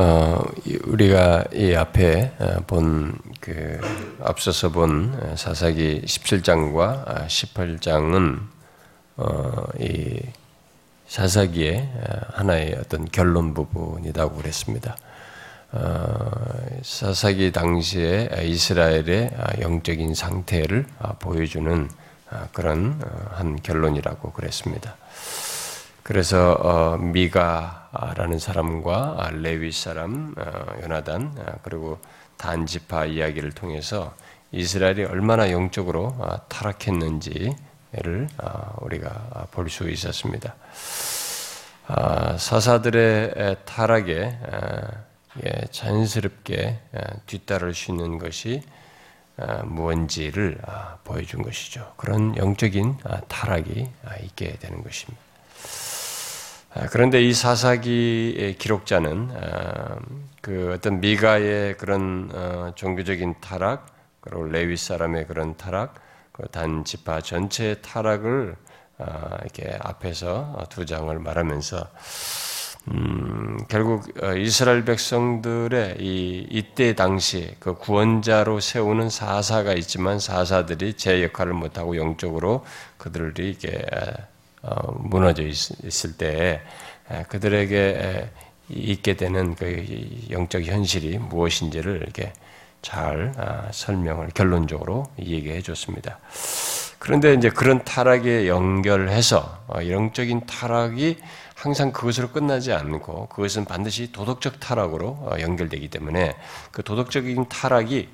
어, 우리가 이 앞에 어, 본그 앞서서 본 어, 사사기 17장과 18장은 어, 이 사사기의 하나의 어떤 결론 부분이라고 그랬습니다. 어, 사사기 당시에 이스라엘의 영적인 상태를 보여주는 그런 한 결론이라고 그랬습니다. 그래서 어, 미가 라는 사람과 레위 사람 어, 요나단 어, 그리고 단지파 이야기를 통해서 이스라엘이 얼마나 영적으로 타락했는지를 우리가 볼 수 있었습니다. 사사들의 타락에 예, 자연스럽게 뒤따를 수 있는 것이 무언지를 보여준 것이죠. 그런 영적인 타락이 있게 되는 것입니다. 아, 그런데 이 사사기의 기록자는 아, 그 어떤 미가의 그런 어, 종교적인 타락, 그리고 레위 사람의 그런 타락, 그단 지파 전체의 타락을 아, 이렇게 앞에서 두 장을 말하면서 음, 결국 어, 이스라엘 백성들의 이 이때 당시 그 구원자로 세우는 사사가 있지만 사사들이 제 역할을 못하고 영적으로 그들이 이게 어, 무너져 있을 때 그들에게 있게 되는 그 영적 현실이 무엇인지를 이렇게 잘 아, 설명을 결론적으로 얘기해 줬습니다. 그런데 이제 그런 타락에 연결해서 어, 영적인 타락이 항상 그것으로 끝나지 않고 그것은 반드시 도덕적 타락으로 어, 연결되기 때문에 그 도덕적인 타락이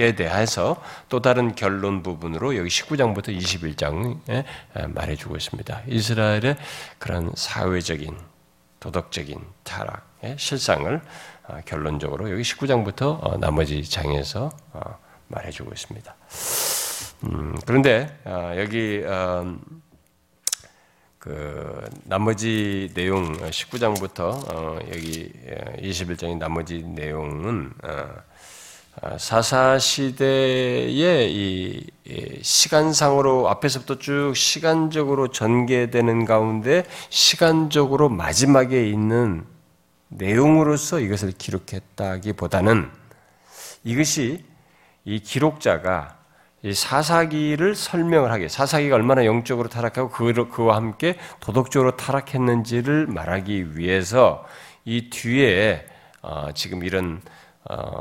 에 대해서 또 다른 결론 부분으로 여기 19장부터 21장에 말해주고 있습니다. 이스라엘의 그런 사회적인 도덕적인 타락의 실상을 어, 결론적으로 여기 19장부터 어, 나머지 장에서 어, 말해주고 있습니다. 음, 그런데 여기 그 나머지 내용 19장부터 여기 21장의 나머지 내용은 아, 사사 시대의 이 시간상으로 앞에서부터 쭉 시간적으로 전개되는 가운데 시간적으로 마지막에 있는 내용으로서 이것을 기록했다기보다는 이것이 이 기록자가 이 사사기를 설명을 하게 사사기가 얼마나 영적으로 타락하고 그와 함께 도덕적으로 타락했는지를 말하기 위해서 이 뒤에 어, 지금 이런 어,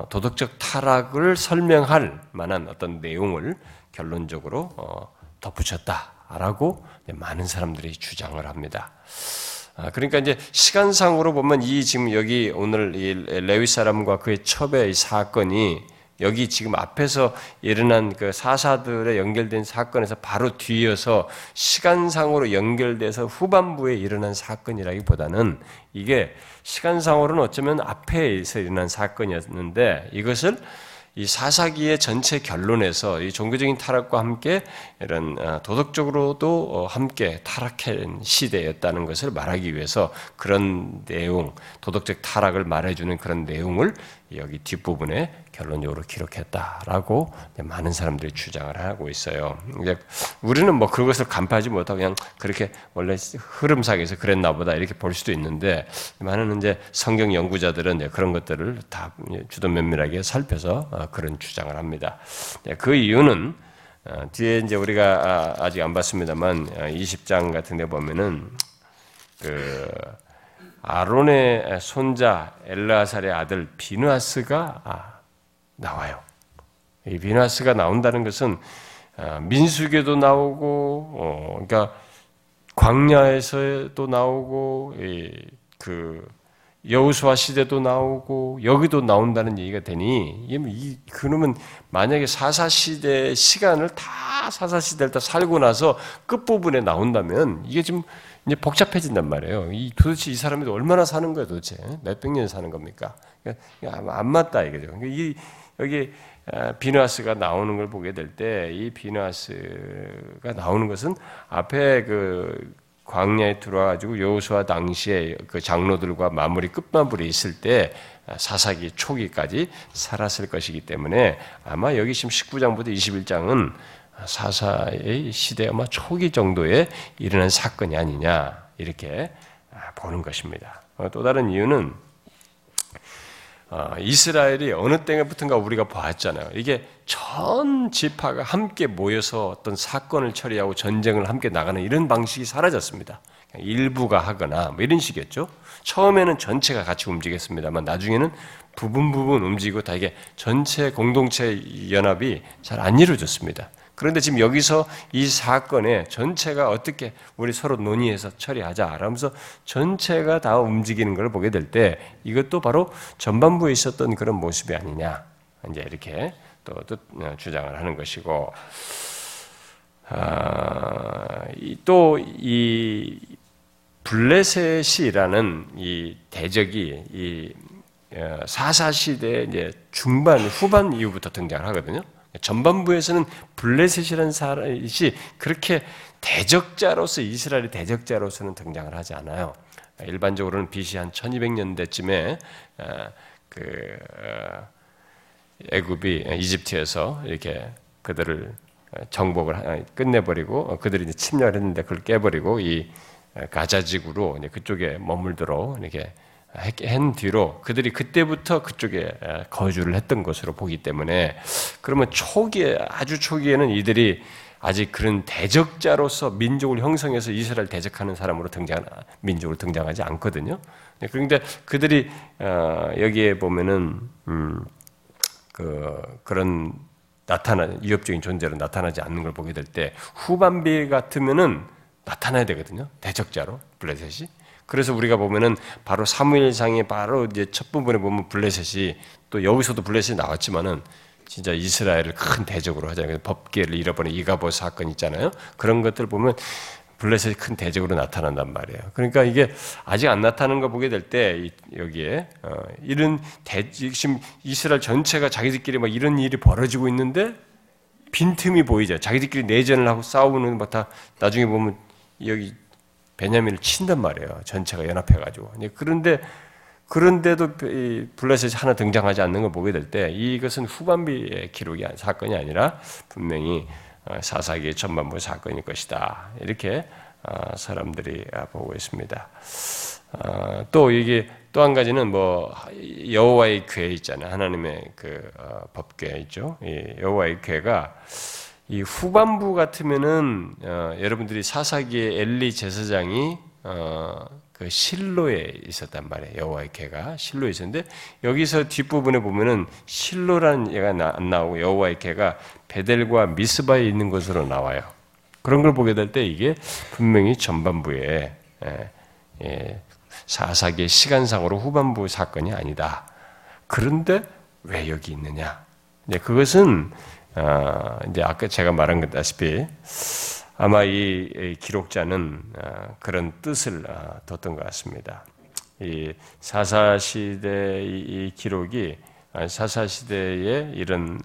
도덕적 타락을 설명할 만한 어떤 내용을 결론적으로 어, 덧붙였다라고 많은 사람들이 주장을 합니다. 아, 그러니까 이제 시간상으로 보면 이 지금 여기 오늘 이 레위 사람과 그의 첩의 사건이 여기 지금 앞에서 일어난 그 사사들의 연결된 사건에서 바로 뒤이어서 시간상으로 연결돼서 후반부에 일어난 사건이라기보다는 이게 시간상으로는 어쩌면 앞에서 일어난 사건이었는데 이것을 이 사사기의 전체 결론에서 이 종교적인 타락과 함께 이런 어, 도덕적으로도 어, 함께 타락한 시대였다는 것을 말하기 위해서 그런 내용, 도덕적 타락을 말해주는 그런 내용을 여기 뒷부분에 결론적으로 기록했다라고 많은 사람들이 주장을 하고 있어요. 이제 우리는 뭐 그것을 간파하지 못하고 그냥 그렇게 원래 흐름상에서 그랬나 보다 이렇게 볼 수도 있는데 많은 이제 성경 연구자들은 그런 것들을 다 주도 면밀하게 살펴서 어, 그런 주장을 합니다. 그 이유는 어, 뒤에 이제 우리가 아, 아직 안 봤습니다만 20장 어, 같은 데 보면은 그 아론의 손자 엘라살의 아들 비누아스가 아, 나와요. 이 비나스가 나온다는 것은 아, 민수계도 나오고, 어, 그러니까 광야에서도 나오고, 그 여우수아 시대도 나오고 여기도 나온다는 얘기가 되니 이 그놈은 만약에 사사 시대 시간을 다 사사 시대를 다 살고 나서 끝 부분에 나온다면 이게 좀 이제 복잡해진단 말이에요. 이 도대체 이 사람이 얼마나 사는 거야 도대체 몇백 년 사는 겁니까? 그러니까 안 맞다 이거죠. 그러니까 이 여기 아, 비누아스가 나오는 걸 보게 될 때 이 비누아스가 나오는 것은 앞에 그 광야에 들어와가지고 여호수아 당시에 그 장로들과 마무리 끝마무리 있을 때 사사기 초기까지 살았을 것이기 때문에 아마 여기 지금 19장부터 21장은 사사의 시대 아마 초기 정도에 일어난 사건이 아니냐 이렇게 보는 것입니다. 또 다른 이유는 어, 이스라엘이 어느 때부터인가 우리가 보았잖아요. 이게 전 지파가 함께 모여서 어떤 사건을 처리하고 전쟁을 함께 나가는 이런 방식이 사라졌습니다. 일부가 하거나 뭐 이런 식이었죠. 처음에는 전체가 같이 움직였습니다만 나중에는 부분 부분 움직이고 다 이게 전체 공동체 연합이 잘 안 이루어졌습니다. 그런데 지금 여기서 이 사건에 전체가 어떻게 우리 서로 논의해서 처리하자 라면서 전체가 다 움직이는 걸 보게 될 때 이것도 바로 전반부에 있었던 그런 모습이 아니냐 이제 이렇게 또, 또 어, 주장을 하는 것이고 아, 또이 블레셋이라는 이 대적이 이 어, 사사 시대 이제 중반 후반 이후부터 등장을 하거든요. 전반부에서는 블레셋이라는 사람이 그렇게 대적자로서 이스라엘의 대적자로서는 등장을 하지 않아요. 일반적으로는 BC 한 1200년대쯤에 어, 그 어, 애굽이 이집트에서 이렇게 그들을 정복을 끝내버리고 그들이 이제 침략을 했는데 그걸 깨버리고 이 가자지구로 그쪽에 머물도록 이렇게 한 뒤로 그들이 그때부터 그쪽에 거주를 했던 것으로 보기 때문에 그러면 초기에 아주 초기에는 이들이 아직 그런 대적자로서 민족을 형성해서 이스라엘 대적하는 사람으로 등장 민족으로 등장하지 않거든요. 네, 그런데 그들이 어, 여기에 보면은 음, 그 그런 나타나 위협적인 존재로 나타나지 않는 걸 보게 될 때 후반비 같으면은 나타나야 되거든요. 대적자로 블레셋이. 그래서 우리가 보면은 바로 사무엘상에 바로 이제 첫 부분에 보면 블레셋이 또 여기서도 블레셋이 나왔지만은 진짜 이스라엘을 큰 대적으로 하잖아요. 법계를 잃어버린 이가보 사건 있잖아요. 그런 것들 보면 블레셋이 큰 대적으로 나타난단 말이에요. 그러니까 이게 아직 안 나타나는 거 보게 될 때 여기에 어, 이런 대, 지금 이스라엘 전체가 자기들끼리 막 이런 일이 벌어지고 있는데 빈틈이 보이죠. 자기들끼리 내전을 하고 싸우는 뭐다 나중에 보면 여기 베냐민을 친단 말이에요. 전체가 연합해가지고. 그런데 그런데도 블레셋이 하나 등장하지 않는 걸 보게 될 때 이것은 후반비의 기록이 사건이 아니라 분명히 어, 사사기의 전반부 사건일 것이다. 이렇게 어, 사람들이 보고 있습니다. 어, 또 이게 또 한 가지는 뭐 여호와의 궤 있잖아요. 하나님의 그 법궤 있죠. 여호와의 궤가 이 후반부 같으면은 어, 여러분들이 사사기의 엘리 제사장이 어, 그 실로에 있었단 말이에요. 여호와의 개가 실로에 있었는데 여기서 뒷부분에 보면은 실로라는 얘가 나, 안 나오고 여호와의 개가 베델과 미스바에 있는 것으로 나와요. 그런 걸 보게 될 때 이게 분명히 전반부에 예, 예, 사사기의 시간상으로 후반부 사건이 아니다. 그런데 왜 여기 있느냐? 네, 그것은 어, 이제 아까 제가 말한 것 다시피 아마 이 기록자는 어, 그런 뜻을 어, 뒀던 것 같습니다. 이 사사 시대 이 기록이 사사 시대의 이런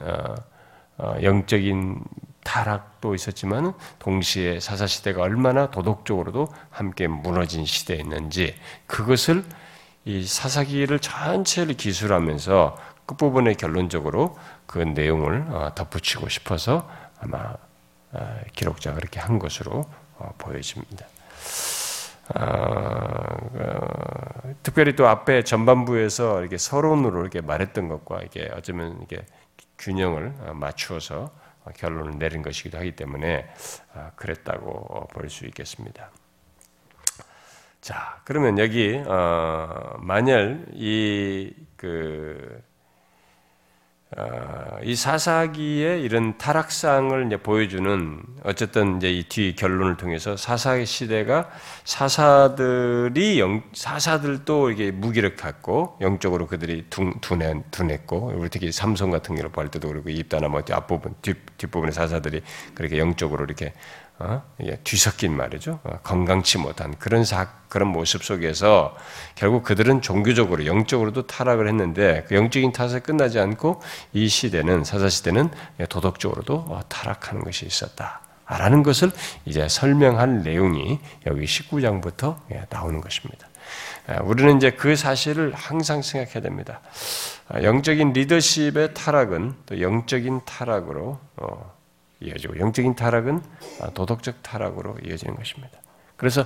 영적인 타락도 있었지만 동시에 사사 시대가 얼마나 도덕적으로도 함께 무너진 시대였는지 그것을 이 사사기를 전체를 기술하면서 끝부분에 결론적으로 그 내용을 어, 덧붙이고 싶어서 아마 어, 기록자가 그렇게 한 것으로 어, 보여집니다. 특별히 또 앞에 전반부에서 이렇게 서론으로 이렇게 말했던 것과 이게 어쩌면 이게 균형을 맞추어서 결론을 내린 것이기도 하기 때문에 그랬다고 볼 수 있겠습니다. 자, 그러면 여기 만약 이그 어, 이 사사기의 이런 타락상을 보여주는 어쨌든 이제 이 뒤 결론을 통해서 사사 시대가 사사들이 영, 사사들도 이게 무기를 갖고 영적으로 그들이 둔, 둔해, 둔했고 우리 특히 삼성 같은 경우를 볼 때도 그렇고 입다나 뭐 앞부분 뒷 뒷부분의 사사들이 그렇게 영적으로 이렇게 어? 뒤섞인 말이죠. 어, 건강치 못한 그런 사, 그런 모습 속에서 결국 그들은 종교적으로 영적으로도 타락을 했는데 그 영적인 타락에 끝나지 않고 이 시대는 사사 시대는 도덕적으로도 어, 타락하는 것이 있었다. 라는 것을 이제 설명한 내용이 여기 19장부터 예, 나오는 것입니다. 우리는 이제 그 사실을 항상 생각해야 됩니다. 아, 영적인 리더십의 타락은 또 영적인 타락으로 어, 이어지고 영적인 타락은 도덕적 타락으로 이어지는 것입니다. 그래서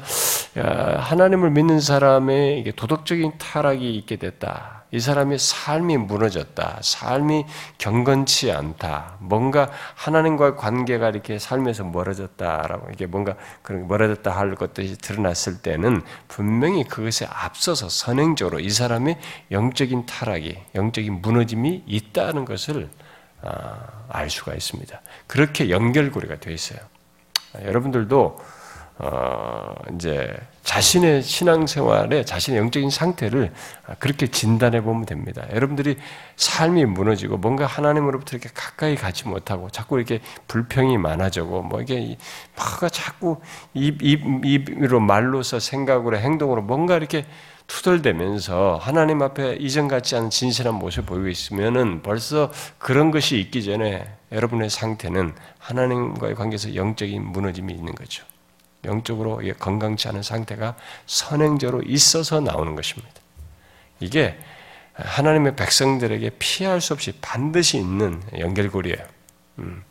하나님을 믿는 사람의 도덕적인 타락이 있게 됐다. 이 사람의 삶이 무너졌다. 삶이 경건치 않다. 뭔가 하나님과의 관계가 이렇게 삶에서 멀어졌다라고 이게 뭔가 그런 멀어졌다 할 것들이 드러났을 때는 분명히 그것에 앞서서 선행적으로 이 사람의 영적인 타락이 영적인 무너짐이 있다는 것을 아, 알 수가 있습니다. 그렇게 연결고리가 되어 있어요. 여러분들도 어, 이제 자신의 신앙생활에 자신의 영적인 상태를 그렇게 진단해 보면 됩니다. 여러분들이 삶이 무너지고 뭔가 하나님으로부터 이렇게 가까이 가지 못하고 자꾸 이렇게 불평이 많아지고 뭐 이게 뭐가 자꾸 입, 입, 입으로 말로서 생각으로 행동으로 뭔가 이렇게 투덜대면서 하나님 앞에 이전 같지 않은 진실한 모습을 보이고 있으면은 벌써 그런 것이 있기 전에 여러분의 상태는 하나님과의 관계에서 영적인 무너짐이 있는 거죠. 영적으로 건강치 않은 상태가 선행적으로 있어서 나오는 것입니다. 이게 하나님의 백성들에게 피할 수 없이 반드시 있는 연결고리예요. 음.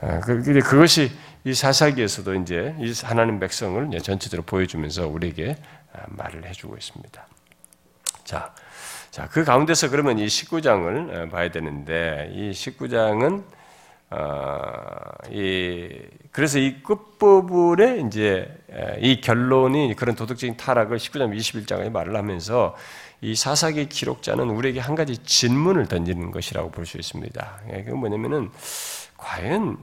아, 그, 그것이 이 사사기에서도 이제 이 하나님 백성을 전체적으로 보여주면서 우리에게 아, 말을 해주고 있습니다. 자, 자, 그 가운데서 그러면 이 19장을 봐야 되는데, 이 19장은 어, 이, 그래서 이 끝부분에 이제 이 결론이 그런 도덕적인 타락을 19장 21장에 말을 하면서 이 사사기 기록자는 우리에게 한 가지 질문을 던지는 것이라고 볼 수 있습니다. 예, 그게 뭐냐면은 과연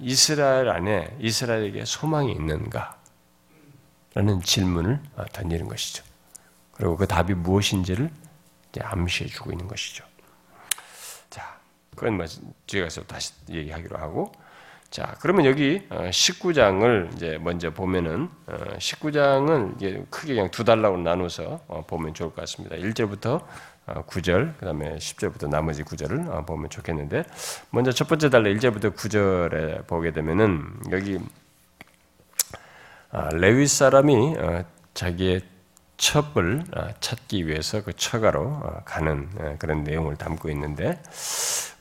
이스라엘 안에 이스라엘에게 소망이 있는가? 라는 질문을 어, 던지는 것이죠. 그리고 그 답이 무엇인지를 암시해 주고 있는 것이죠. 그건 뭐 뒤에 가서 다시 얘기하기로 하고 자 그러면 여기 19장을 어, 이제 먼저 보면은 19장은 어, 이게 크게 그냥 두 달라고 나눠서 어, 보면 좋을 것 같습니다. 1절부터 9절 그 다음에 10절부터 나머지 9절을 보면 좋겠는데 먼저 첫 번째 달라 1절부터 9절에 보게 되면은 여기 아, 레위 사람이 자기의 첩을 찾기 위해서 그 처가로 가는 그런 내용을 담고 있는데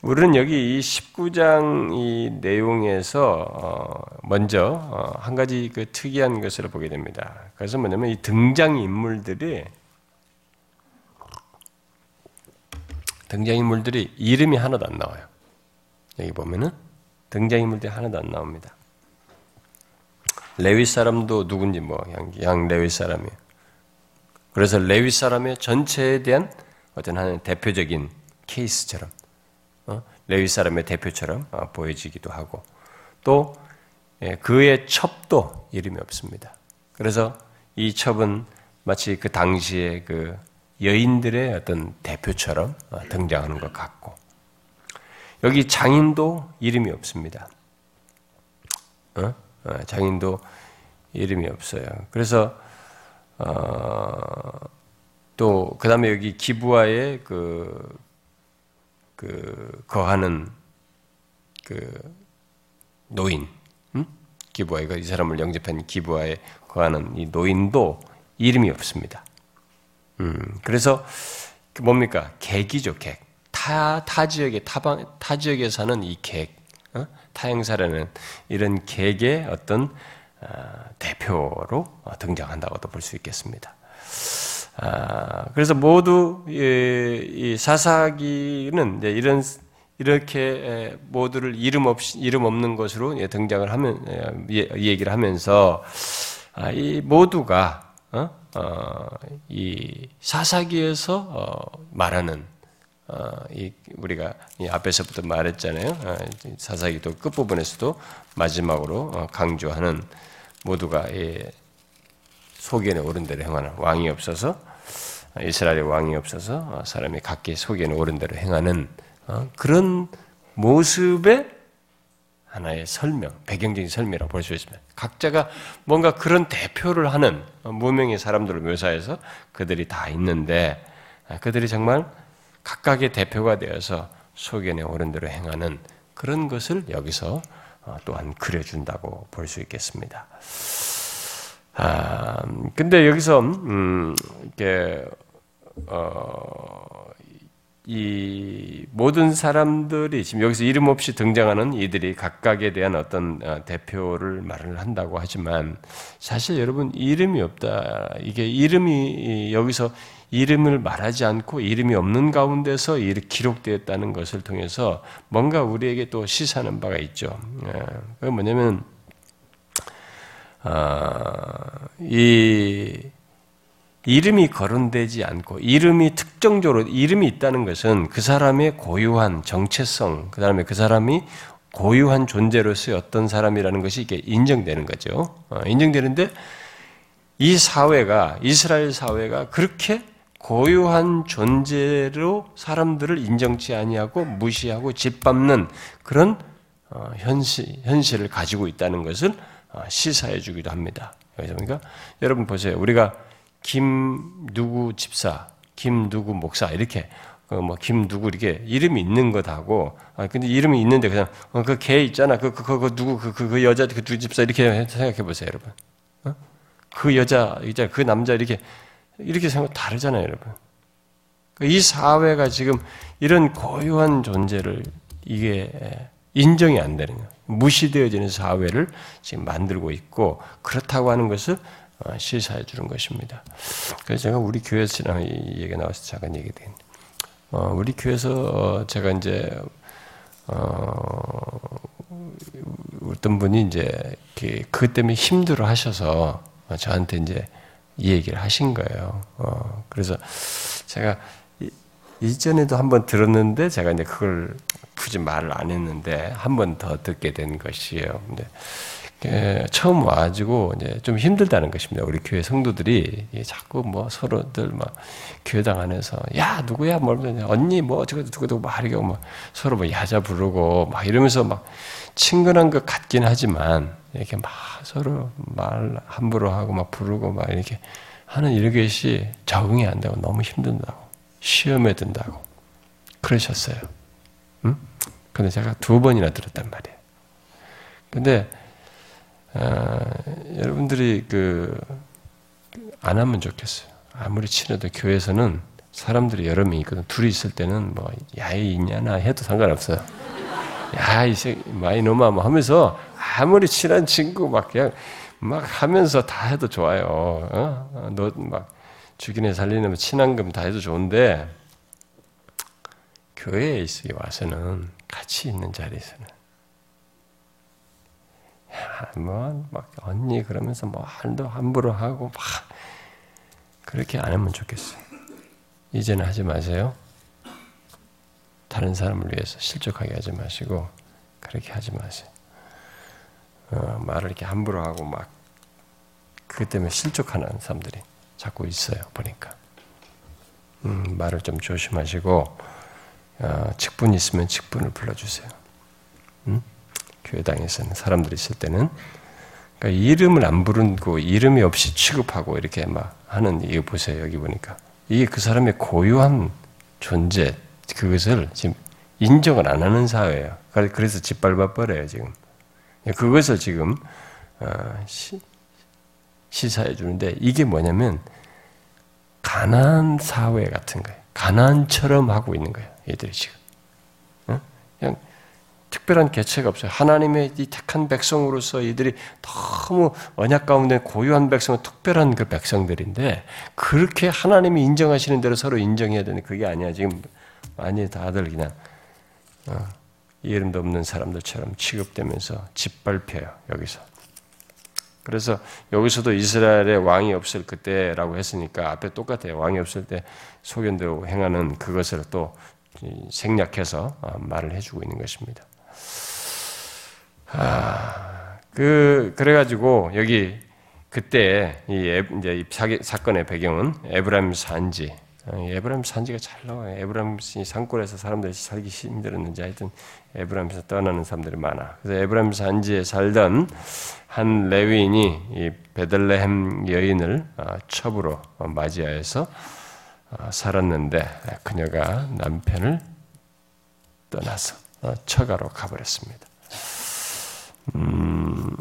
우리는 여기 이 19장 이 내용에서 어, 먼저 어, 한 가지 그 특이한 것을 보게 됩니다. 그래서 뭐냐면 이 등장 인물들이 등장 인물들이 이름이 하나도 안 나와요. 여기 보면은 등장 인물들이 하나도 안 나옵니다. 레위 사람도 누군지 뭐양 레위 사람이에요. 그래서 레위 사람의 전체에 대한 어떤 하나의 대표적인 케이스처럼 어? 레위 사람의 대표처럼 어, 보여지기도 하고 또 예, 그의 첩도 이름이 없습니다. 그래서 이 첩은 마치 그 당시의 그 여인들의 어떤 대표처럼 어, 등장하는 것 같고 여기 장인도 이름이 없습니다. 어? 장인도 이름이 없어요. 그래서 어, 또 그다음에 여기 기부아의 그 그 거하는 그 노인, 음? 기부아이가 이 사람을 영접한 기부아에 거하는 이 노인도 이름이 없습니다. 음, 그래서 그 뭡니까 객이죠 객. 타, 타 지역에 타방, 타 지역에 사는 이 객, 어? 타행사라는 이런 객의 어떤 어, 대표로 등장한다고도 볼 수 있겠습니다. 아, 그래서 모두 이 사사기는 이런 이렇게 모두를 이름 없이 이름 없는 것으로 등장을 하면 얘기를 하면서 아, 이 모두가 어? 어, 이 사사기에서 어, 말하는 어, 이 우리가 이 앞에서부터 말했잖아요. 어, 사사기도 끝 부분에서도 마지막으로 어, 강조하는 모두가 소견에 오른 대로 행하는 왕이 없어서 이스라엘의 왕이 없어서 사람이 각기 소견에 오른 대로 행하는 어, 그런 모습의 하나의 설명, 배경적인 설명이라고 볼 수 있습니다. 각자가 뭔가 그런 대표를 하는 무명의 사람들을 묘사해서 그들이 다 있는데 아, 그들이 정말 각각의 대표가 되어서 소견에 오른 대로 행하는 그런 것을 여기서 어, 또한 그려준다고 볼 수 있겠습니다. 아, 근데 여기서, 음, 이렇게, 어, 이 모든 사람들이 지금 여기서 이름 없이 등장하는 이들이 각각에 대한 어떤 어, 대표를 말을 한다고 하지만 사실 여러분 이름이 없다. 이게 이름이 여기서 이름을 말하지 않고 이름이 없는 가운데서 이렇게 기록되었다는 것을 통해서 뭔가 우리에게 또 시사하는 바가 있죠. 예, 그 뭐냐면 아, 이 이름이 거론되지 않고 이름이 특정적으로 이름이 있다는 것은 그 사람의 고유한 정체성, 그 다음에 그 사람이 고유한 존재로서의 어떤 사람이라는 것이 이게 인정되는 거죠. 어, 인정되는데 이 사회가 이스라엘 사회가 그렇게 고유한 존재로 사람들을 인정치 아니하고 무시하고 짓밟는 그런 어, 현실, 현실을 가지고 있다는 것을 어, 시사해 주기도 합니다. 그래서 그러니까 여러분 보세요. 우리가 김 누구 집사, 김 누구 목사 이렇게 그 뭐김 누구 이렇게 이름이 있는 것하고 아 근데 이름이 있는데 그냥 어, 그걔 있잖아 그그 그, 그, 누구 그, 그, 그 여자 그 누구 집사 이렇게 생각해 보세요 여러분 어? 그 여자 있잖아 그 남자 이렇게 이렇게 생각 다르잖아요 여러분 그이 사회가 지금 이런 고유한 존재를 이게 인정이 안 되는 거예요 무시되어지는 사회를 지금 만들고 있고 그렇다고 하는 것을 어, 시사해 주는 것입니다. 그래서 제가 우리 교회에서 지난 이 얘기 나와서 잠깐 얘기 된. 어, 우리 교회에서 어, 제가 이제 어, 어떤 분이 이제 그 때문에 힘들어 하셔서 저한테 이제 이 얘기를 하신 거예요. 어, 그래서 제가 이, 이전에도 한번 들었는데 제가 이제 그걸 굳이 말을 안 했는데 한 번 더 듣게 된 것이에요. 근데 예, 처음 와가지고 이제 좀 힘들다는 것입니다. 우리 교회 성도들이 자꾸 뭐 서로들 막 교회당 안에서 야 누구야 뭐 언니 뭐 저거 누구 말이고 뭐 서로 뭐 야자 부르고 막 이러면서 막 친근한 것 같긴 하지만 이렇게 막 서로 말 함부로 하고 막 부르고 막 이렇게 하는 이런 것이 적응이 안 되고 너무 힘든다고 시험에 든다고 그러셨어요. 응? 근데 제가 두 번이나 들었단 말이에요. 근데 아, 여러분들이 그 안 하면 좋겠어요. 아무리 친해도 교회에서는 사람들이 여러 명 있거든. 둘이 있을 때는 뭐 야이 있냐나 해도 상관없어요. 야이 많이 넘어 뭐 하면서 아무리 친한 친구 막 그냥 막 하면서 다 해도 좋아요. 어? 너막 죽이네 살리는 친한 금 다 해도 좋은데 교회에 있기 와서는 같이 있는 자리에서는 뭐, 막, 언니, 그러면서 뭐, 한도 함부로 하고, 막, 그렇게 안 하면 좋겠어요. 이제는 하지 마세요. 다른 사람을 위해서 실족하게 하지 마시고, 그렇게 하지 마세요. 어, 말을 이렇게 함부로 하고, 막, 그것 때문에 실족하는 사람들이 자꾸 있어요, 보니까. 음, 말을 좀 조심하시고, 어, 직분 있으면 직분을 불러주세요. 음? 교회당에서는 사람들이 있을 때는 그러니까 이름을 안 부르고 이름이 없이 취급하고 이렇게 막 하는 이거 보세요 여기 보니까 이게 그 사람의 고유한 존재 그것을 지금 인정을 안 하는 사회예요. 그래서 짓밟아 버려요 지금. 그것을 지금 어, 시사해 주는데 이게 뭐냐면 가난 사회 같은 거예요. 가난처럼 하고 있는 거예요. 얘들이 지금. 그냥 특별한 개체가 없어요. 하나님의 이 택한 백성으로서 이들이 너무 언약 가운데 고유한 백성은 특별한 그 백성들인데 그렇게 하나님이 인정하시는 대로 서로 인정해야 되는 그게 아니야. 지금 많이 다들 그냥 어, 이름도 없는 사람들처럼 취급되면서 짓밟혀요. 여기서. 그래서 여기서도 이스라엘의 왕이 없을 그때라고 했으니까 앞에 똑같아요. 왕이 없을 때 소견대로 행하는 그것을 또 생략해서 어, 말을 해주고 있는 것입니다. 아, 그, 그래가지고, 여기, 그때, 이, 이제 이 사건의 배경은 에브라임 산지. 어, 에브라임 산지가 잘 나와요. 에브라임 산골에서 사람들이 살기 힘들었는지 하여튼 에브라임에서 떠나는 사람들이 많아. 그래서 에브라임 산지에 살던 한 레위인이 이 베들레헴 여인을 어, 첩으로 맞이하여서 어, 살았는데 그녀가 남편을 떠나서 처가로 가버렸습니다. 음,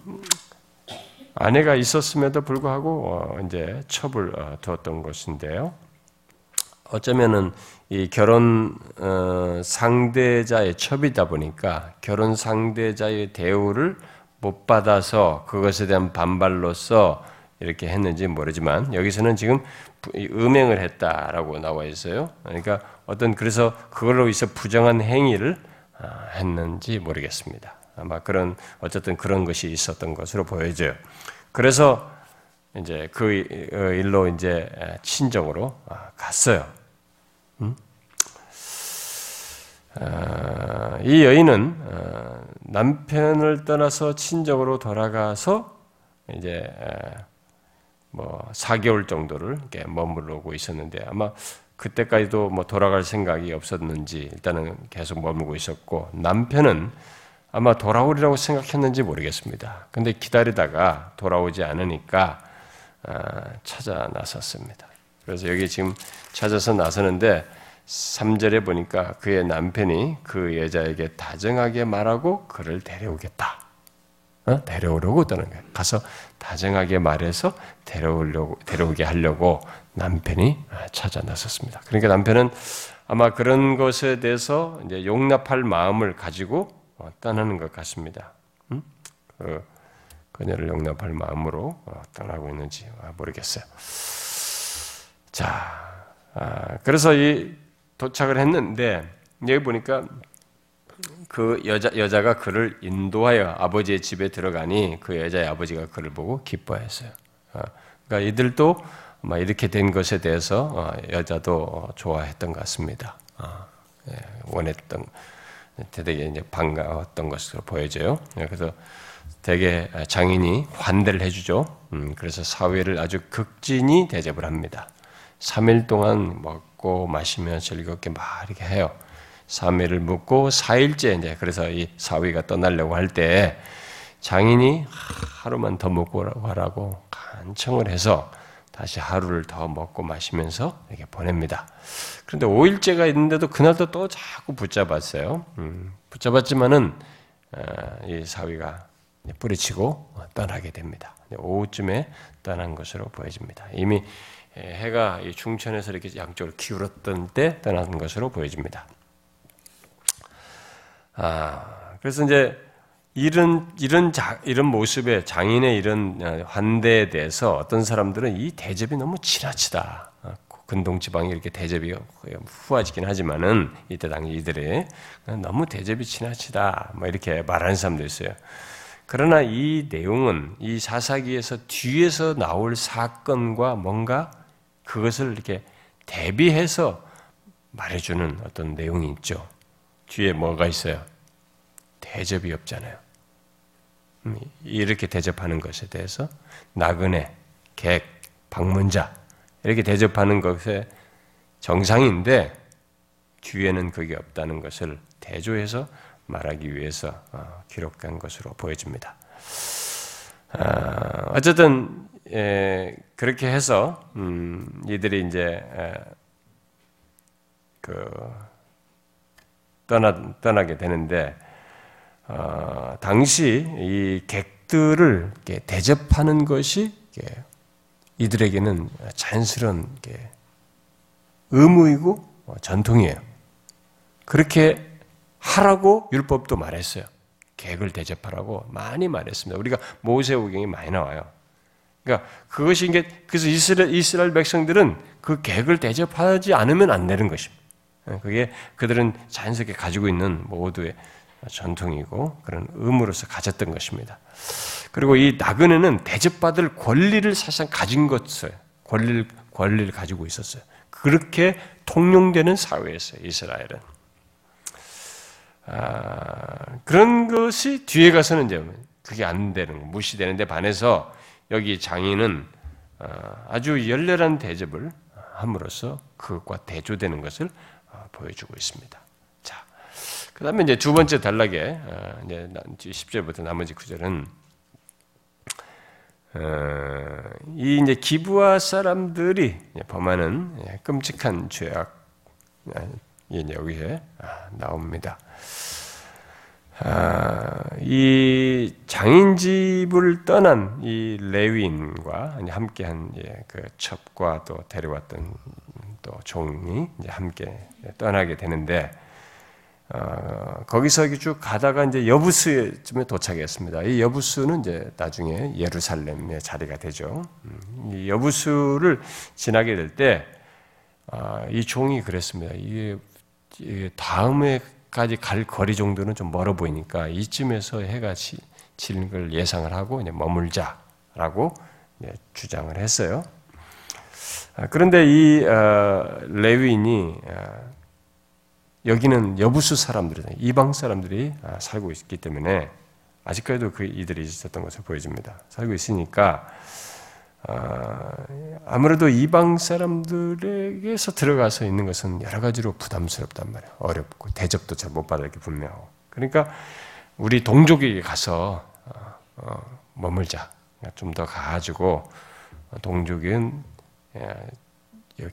아내가 있었음에도 불구하고 어, 이제 첩을 어, 두었던 것인데요. 어쩌면은 이 결혼 어, 상대자의 첩이다 보니까 결혼 상대자의 대우를 못 받아서 그것에 대한 반발로서 이렇게 했는지 모르지만 여기서는 지금 음행을 했다라고 나와 있어요. 그러니까 어떤 그래서 그걸로 인해서 부정한 행위를 아, 했는지 모르겠습니다. 아마 그런 어쨌든 그런 것이 있었던 것으로 보여져요. 그래서 이제 그 어, 일로 이제 친정으로 아, 갔어요. 음? 아, 이 여인은 어, 남편을 떠나서 친정으로 돌아가서 이제 뭐 4개월 정도를 머무르고 있었는데 아마 그때까지도 뭐 돌아갈 생각이 없었는지 일단은 계속 머물고 있었고 남편은 아마 돌아오리라고 생각했는지 모르겠습니다. 근데 기다리다가 돌아오지 않으니까 아, 찾아 나섰습니다. 그래서 여기 지금 찾아서 나서는데 3절에 보니까 그의 남편이 그 여자에게 다정하게 말하고 그를 데려오겠다. 어? 데려오려고 떠는 거예요. 가서 다정하게 말해서 데려오려고, 데려오게 하려고 남편이 찾아 나섰습니다. 그러니까 남편은 아마 그런 것에 대해서 이제 용납할 마음을 가지고 어, 떠나는 것 같습니다. 음? 그 그녀를 용납할 마음으로 어, 떠나고 있는지 모르겠어요. 자, 아, 그래서 이 도착을 했는데 여기 보니까 그 여자 여자가 그를 인도하여 아버지의 집에 들어가니 그 여자의 아버지가 그를 보고 기뻐했어요. 어, 그러니까 이들도 이렇게 된 것에 대해서 어, 여자도 좋아했던 것 같습니다. 예, 원했던 되게 이제 반가웠던 것으로 보여져요. 예, 그래서 되게 장인이 환대를 해주죠. 음, 그래서 사회를 아주 극진히 대접을 합니다. 3일 동안 먹고 마시며 즐겁게 막 이렇게 해요. 3일을 묵고 4일째 이제 그래서 이 사위가 떠나려고 할 때 장인이 하루만 더 먹고 가라고 간청을 해서 다시 하루를 더 먹고 마시면서 이렇게 보냅니다. 그런데 5일째가 있는데도 그날도 또 자꾸 붙잡았어요. 음, 붙잡았지만은 어, 이 사위가 뿌리치고 떠나게 됩니다. 오후쯤에 떠난 것으로 보여집니다. 이미 해가 중천에서 이렇게 양쪽으로 기울었던 때 떠난 것으로 보여집니다. 아, 그래서 이제 이런 이런 자, 이런 모습의 장인의 이런 환대에 대해서 어떤 사람들은 이 대접이 너무 지나치다. 근동 지방이 이렇게 대접이 후화지긴 하지만은 이때 당시 이들이 너무 대접이 지나치다. 뭐 이렇게 말하는 사람도 있어요. 그러나 이 내용은 이 사사기에서 뒤에서 나올 사건과 뭔가 그것을 이렇게 대비해서 말해주는 어떤 내용이 있죠. 뒤에 뭐가 있어요? 대접이 없잖아요. 음, 이렇게 대접하는 것에 대해서 나그네, 객, 방문자 이렇게 대접하는 것에 정상인데 뒤에는 그게 없다는 것을 대조해서 말하기 위해서 어, 기록한 것으로 보여집니다. 아, 어쨌든 그렇게 해서 음, 이들이 이제 그 떠나 떠나게 되는데 어, 당시 이 객들을 대접하는 것이 이들에게는 자연스러운 의무이고 어, 전통이에요. 그렇게 하라고 율법도 말했어요. 객을 대접하라고 많이 말했습니다. 우리가 모세오경이 많이 나와요. 그러니까 그것이 이게 그래서 이스라엘, 이스라엘 백성들은 그 객을 대접하지 않으면 안 되는 것입니다. 그게 그들은 자연스럽게 가지고 있는 모두의 전통이고 그런 의무로서 가졌던 것입니다. 그리고 이 나그네는 대접받을 권리를 사실상 가진 것을 권리를 권리를 가지고 있었어요. 그렇게 통용되는 사회였어요. 이스라엘은. 아, 그런 것이 뒤에 가서는 이제 그게 안 되는 무시되는데 반해서 여기 장인은 어, 아주 열렬한 대접을 함으로써 그것과 대조되는 것을 어, 보여주고 있습니다. 자, 그 다음에 이제 두 번째 단락에, 어, 이제 10절부터 나머지 구절은, 이 이제 기부와 사람들이 범하는 예, 끔찍한 죄악, 이제 여기에 아, 나옵니다. 아, 이 장인 집을 떠난 이 레위인과 함께한 예, 그 첩과 또 데려왔던 또 종이 함께 떠나게 되는데 어, 거기서 쭉 가다가 이제 여부스쯤에 도착했습니다. 이 여부스는 이제 나중에 예루살렘의 자리가 되죠. 음, 이 여부스를 지나게 될 때, 아, 이 종이 그랬습니다. 이게, 다음에 까지 갈 거리 정도는 좀 멀어 보이니까 이쯤에서 해가 지는 걸 예상을 하고 이제 머물자라고 주장을 했어요. 아, 그런데 이 어, 레위인이 어, 여기는 여부수 사람들이 이방 사람들이 아, 살고 있기 때문에 아직까지도 그 이들이 있었던 것을 보여줍니다. 살고 있으니까 아, 아무래도 이방 사람들에게서 들어가서 있는 것은 여러 가지로 부담스럽단 말이에요. 어렵고 대접도 잘 못 받을 게 분명하고. 그러니까 우리 동족에게 가서 어, 어, 머물자. 좀 더 가가지고 동족은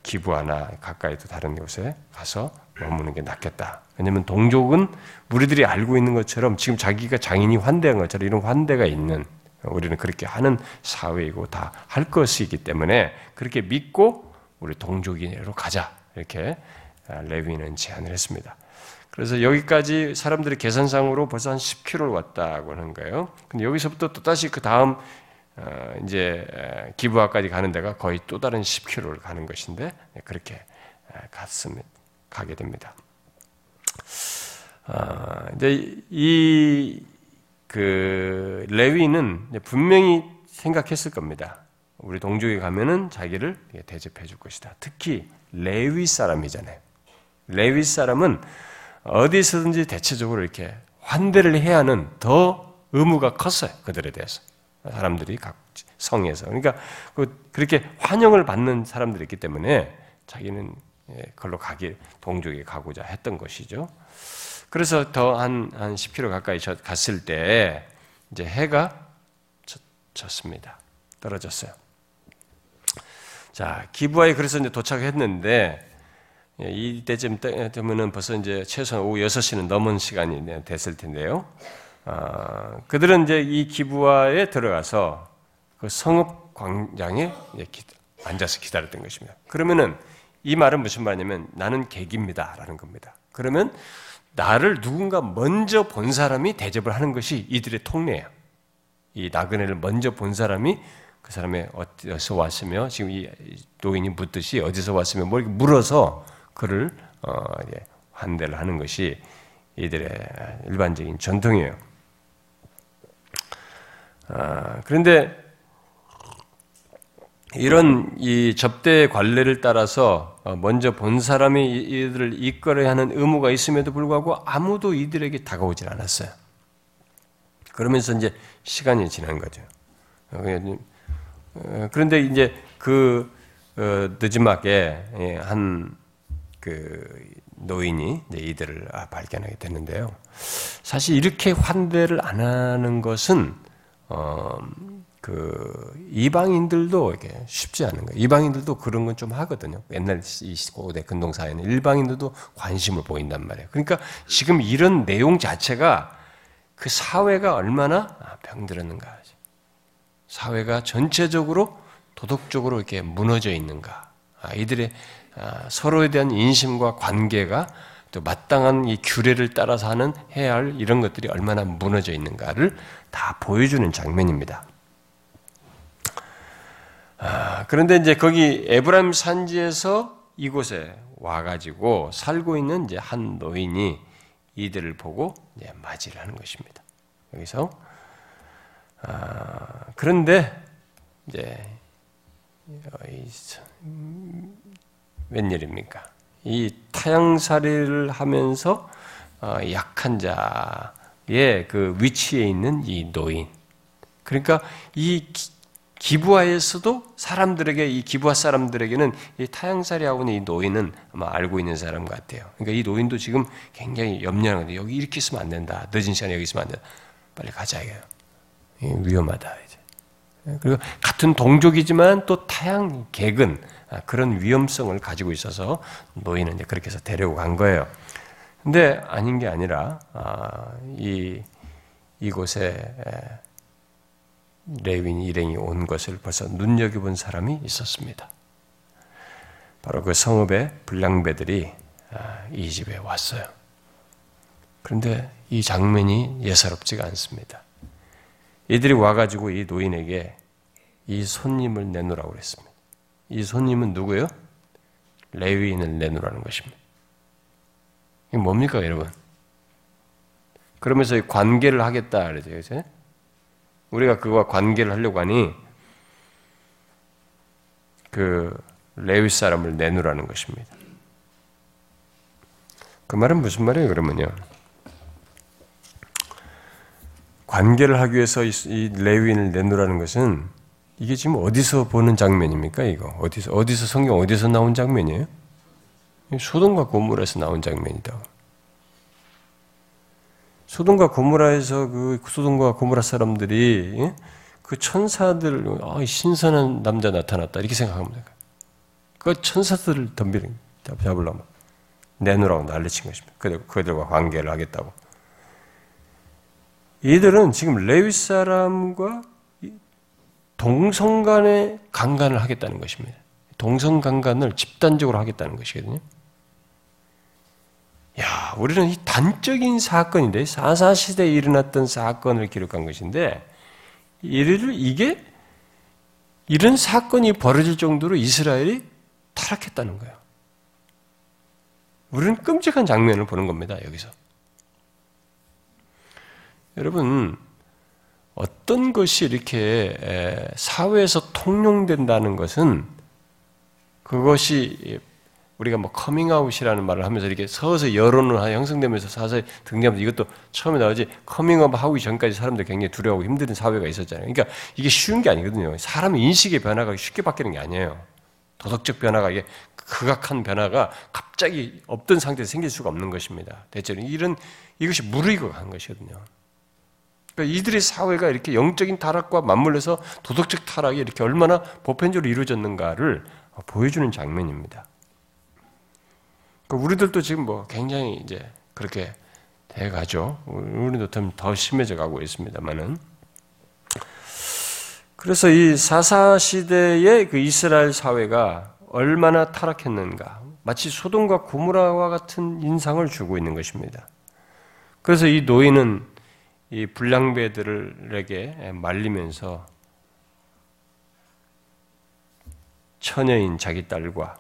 기부하나 가까이 또 다른 곳에 가서 머무는 게 낫겠다. 왜냐하면 동족은 우리들이 알고 있는 것처럼 지금 자기가 장인이 환대한 것처럼 이런 환대가 있는 우리는 그렇게 하는 사회이고 다 할 것이기 때문에 그렇게 믿고 우리 동족인으로 가자 이렇게 레위는 제안을 했습니다. 그래서 여기까지 사람들이 계산상으로 벌써 한 10km를 왔다고 하는 거예요. 근데 여기서부터 또 다시 그 다음 어, 이제 기부하까지 가는 데가 거의 또 다른 10km를 가는 것인데 그렇게 갔습니다. 가게 됩니다. 아, 이제 이 그 레위는 분명히 생각했을 겁니다. 우리 동족에 가면은 자기를 대접해 줄 것이다. 특히 레위 사람이잖아요. 레위 사람은 어디서든지 대체적으로 이렇게 환대를 해야 하는 더 의무가 컸어요. 그들에 대해서. 사람들이 각 성에서. 그러니까 그, 그렇게 환영을 받는 사람들이 있기 때문에 자기는 예, 걸로 가기 동족에 가고자 했던 것이죠. 그래서 더 한 한 10km 가까이 갔을 때 이제 해가 졌습니다. 떨어졌어요. 자, 기부하에 그래서 이제 도착했는데 예, 이때쯤 되면은 벌써 이제 최소한 오후 6시는 넘은 시간이 됐을 텐데요. 아, 그들은 이제 이 기부하에 들어가서 그 성읍 광장에 앉아서 기다렸던 것입니다. 그러면은 이 말은 무슨 말이냐면 나는 객입니다 라는 겁니다. 그러면 나를 누군가 먼저 본 사람이 대접을 하는 것이 이들의 통례예요. 이 나그네를 먼저 본 사람이 그 사람의 어디서 왔으며 지금 이 노인이 묻듯이 어디서 왔으며 뭐 이렇게 물어서 그를 어, 환대를 하는 것이 이들의 일반적인 전통이에요. 아, 그런데 이런 이 접대 관례를 따라서 어, 먼저 본 사람이 이들을 이끌어야 하는 의무가 있음에도 불구하고 아무도 이들에게 다가오질 않았어요. 그러면서 이제 시간이 지난 거죠. 어, 그런데 이제 그 어, 늦지막에 한 그 노인이 이들을 아, 발견하게 됐는데요. 사실 이렇게 환대를 안 하는 것은 그 이방인들도 이게 쉽지 않은 거예요. 이방인들도 그런 건 좀 하거든요. 옛날 이 고대 근동 사회는 일방인들도 관심을 보인단 말이에요. 그러니까 지금 이런 내용 자체가 그 사회가 얼마나 아, 병들었는가. 사회가 전체적으로 도덕적으로 이렇게 무너져 있는가. 아, 이들의 아, 서로에 대한 인심과 관계가 또 마땅한 이 규례를 따라서 하는 해야 할 이런 것들이 얼마나 무너져 있는가를 다 보여주는 장면입니다. 아, 그런데 이제 거기 에브라임 산지에서 이곳에 와가지고 살고 있는 이제 한 노인이 이들을 보고 이제 맞이를 하는 것입니다. 여기서 아, 그런데 이제 웬일입니까? 이 타양살이를 하면서 어, 약한 자의 그 위치에 있는 이 노인. 그러니까 이 기부하에서도 사람들에게 이 기부하 사람들에게는 이 타양살이하고는 이 노인은 아마 알고 있는 사람 같아요. 그러니까 이 노인도 지금 굉장히 염려하는 건데 여기 이렇게 있으면 안 된다. 늦은 시간에 여기 있으면 안 된다. 빨리 가자 이거예요. 위험하다 이제. 그리고 같은 동족이지만 또 타양 객은 아, 그런 위험성을 가지고 있어서 노인은 이제 그렇게 해서 데리고 간 거예요. 근데 아닌 게 아니라 아, 이 이곳에 레윈 일행이 온 것을 벌써 눈여겨본 사람이 있었습니다. 바로 그 성읍의 불량배들이 아, 이 집에 왔어요. 그런데 이 장면이 예사롭지가 않습니다. 이들이 와가지고 이 노인에게 이 손님을 내놓으라고 그랬습니다. 이 손님은 누구예요? 레위인을 내놓으라는 것입니다. 이게 뭡니까, 여러분? 그러면서 관계를 하겠다 그러죠, 그죠? 우리가 그와 관계를 하려고 하니 그 레위 사람을 내놓으라는 것입니다. 그 말은 무슨 말이에요, 그러면요? 관계를 하기 위해서 이 레위인을 내놓으라는 것은 이게 지금 어디서 보는 장면입니까? 이거 어디서 어디서 성경 어디서 나온 장면이에요? 소돔과 고모라에서 나온 장면이다. 소돔과 고모라에서 그 소돔과 고모라 사람들이 그 천사들 아, 신선한 남자 나타났다 이렇게 생각하면. 그 천사들을 덤비는 잡으려면 내놓으라고 난리친 것입니다. 그들과 관계를 하겠다고. 이들은 지금 레위 사람과 동성간의 강간을 하겠다는 것입니다. 동성강간을 집단적으로 하겠다는 것이거든요. 야, 우리는 이 단적인 사건인데, 사사 시대에 일어났던 사건을 기록한 것인데, 이를, 이게, 이런 사건이 벌어질 정도로 이스라엘이 타락했다는 거예요. 우리는 끔찍한 장면을 보는 겁니다, 여기서. 여러분, 어떤 것이 이렇게 사회에서 통용된다는 것은 그것이 우리가 뭐 커밍아웃이라는 말을 하면서 이렇게 서서 여론을 형성되면서 사서 등장하면서 이것도 처음에 나오지 커밍아웃 하기 전까지 사람들 굉장히 두려워하고 힘든 사회가 있었잖아요. 그러니까 이게 쉬운 게 아니거든요. 사람의 인식의 변화가 쉽게 바뀌는 게 아니에요. 도덕적 변화가 이게 극악한 변화가 갑자기 없던 상태에서 생길 수가 없는 것입니다. 대체로 이런 이것이 무르익어 간 것이거든요. 그러니까 이들의 사회가 이렇게 영적인 타락과 맞물려서 도덕적 타락이 이렇게 얼마나 보편적으로 이루어졌는가를 보여주는 장면입니다. 그러니까 우리들도 지금 뭐 굉장히 이제 그렇게 돼가죠. 우리도 더 심해져 가고 있습니다만은. 그래서 이 사사 시대의 그 이스라엘 사회가 얼마나 타락했는가. 마치 소돔과 고무라와 같은 인상을 주고 있는 것입니다. 그래서 이 노인은 이 불량배들에게 말리면서 처녀인 자기 딸과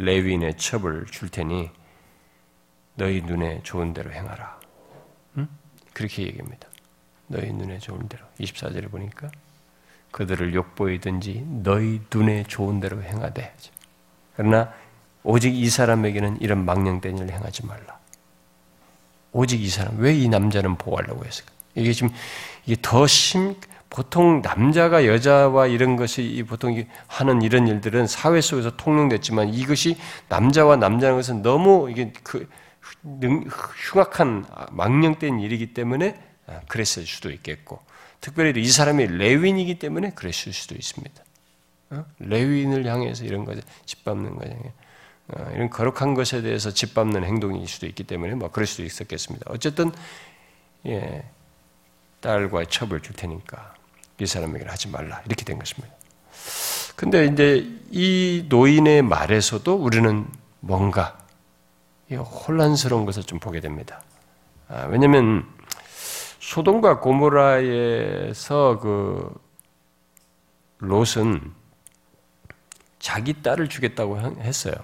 레위인의 첩을 줄 테니 너희 눈에 좋은 대로 행하라. 응? 그렇게 얘기합니다. 너희 눈에 좋은 대로. 24절에 보니까 그들을 욕보이든지 너희 눈에 좋은 대로 행하되. 그러나 오직 이 사람에게는 이런 망령된 일을 행하지 말라. 오직 이 사람. 왜 이 남자는 보호하려고 했을까? 이게 지금 이게 더 심, 보통 남자가 여자와 이런 것이 보통 하는 이런 일들은 사회 속에서 통용됐지만 이것이 남자와 남자는 것은 너무 이게 그 흉악한 망령된 일이기 때문에 아, 그랬을 수도 있겠고 특별히 이 사람이 레윈이기 때문에 그랬을 수도 있습니다. 어? 레윈을 향해서 이런 것을 짓밟는 거죠. 어, 이런 거룩한 것에 대해서 짓밟는 행동일 수도 있기 때문에 뭐 그럴 수도 있었겠습니다. 어쨌든 예, 딸과 첩을 줄 테니까 이 사람에게 하지 말라 이렇게 된 것입니다. 근데 이제 이 노인의 말에서도 우리는 뭔가 혼란스러운 것을 좀 보게 됩니다. 아, 왜냐하면 소돔과 고모라에서 그 롯은 자기 딸을 주겠다고 했어요.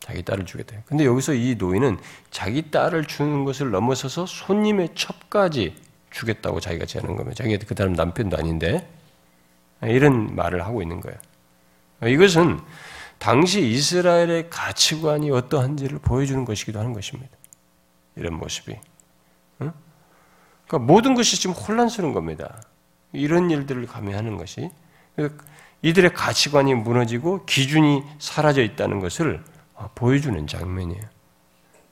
자기 딸을 주겠다. 근데 여기서 이 노인은 자기 딸을 주는 것을 넘어서서 손님의 첩까지 주겠다고 자기가 제안한 겁니다. 자기가 그 다음 남편도 아닌데 이런 말을 하고 있는 거예요. 이것은 당시 이스라엘의 가치관이 어떠한지를 보여주는 것이기도 하는 것입니다. 이런 모습이. 그러니까 모든 것이 지금 혼란스러운 겁니다. 이런 일들을 감행하는 것이 이들의 가치관이 무너지고 기준이 사라져 있다는 것을 아, 보여주는 장면이에요.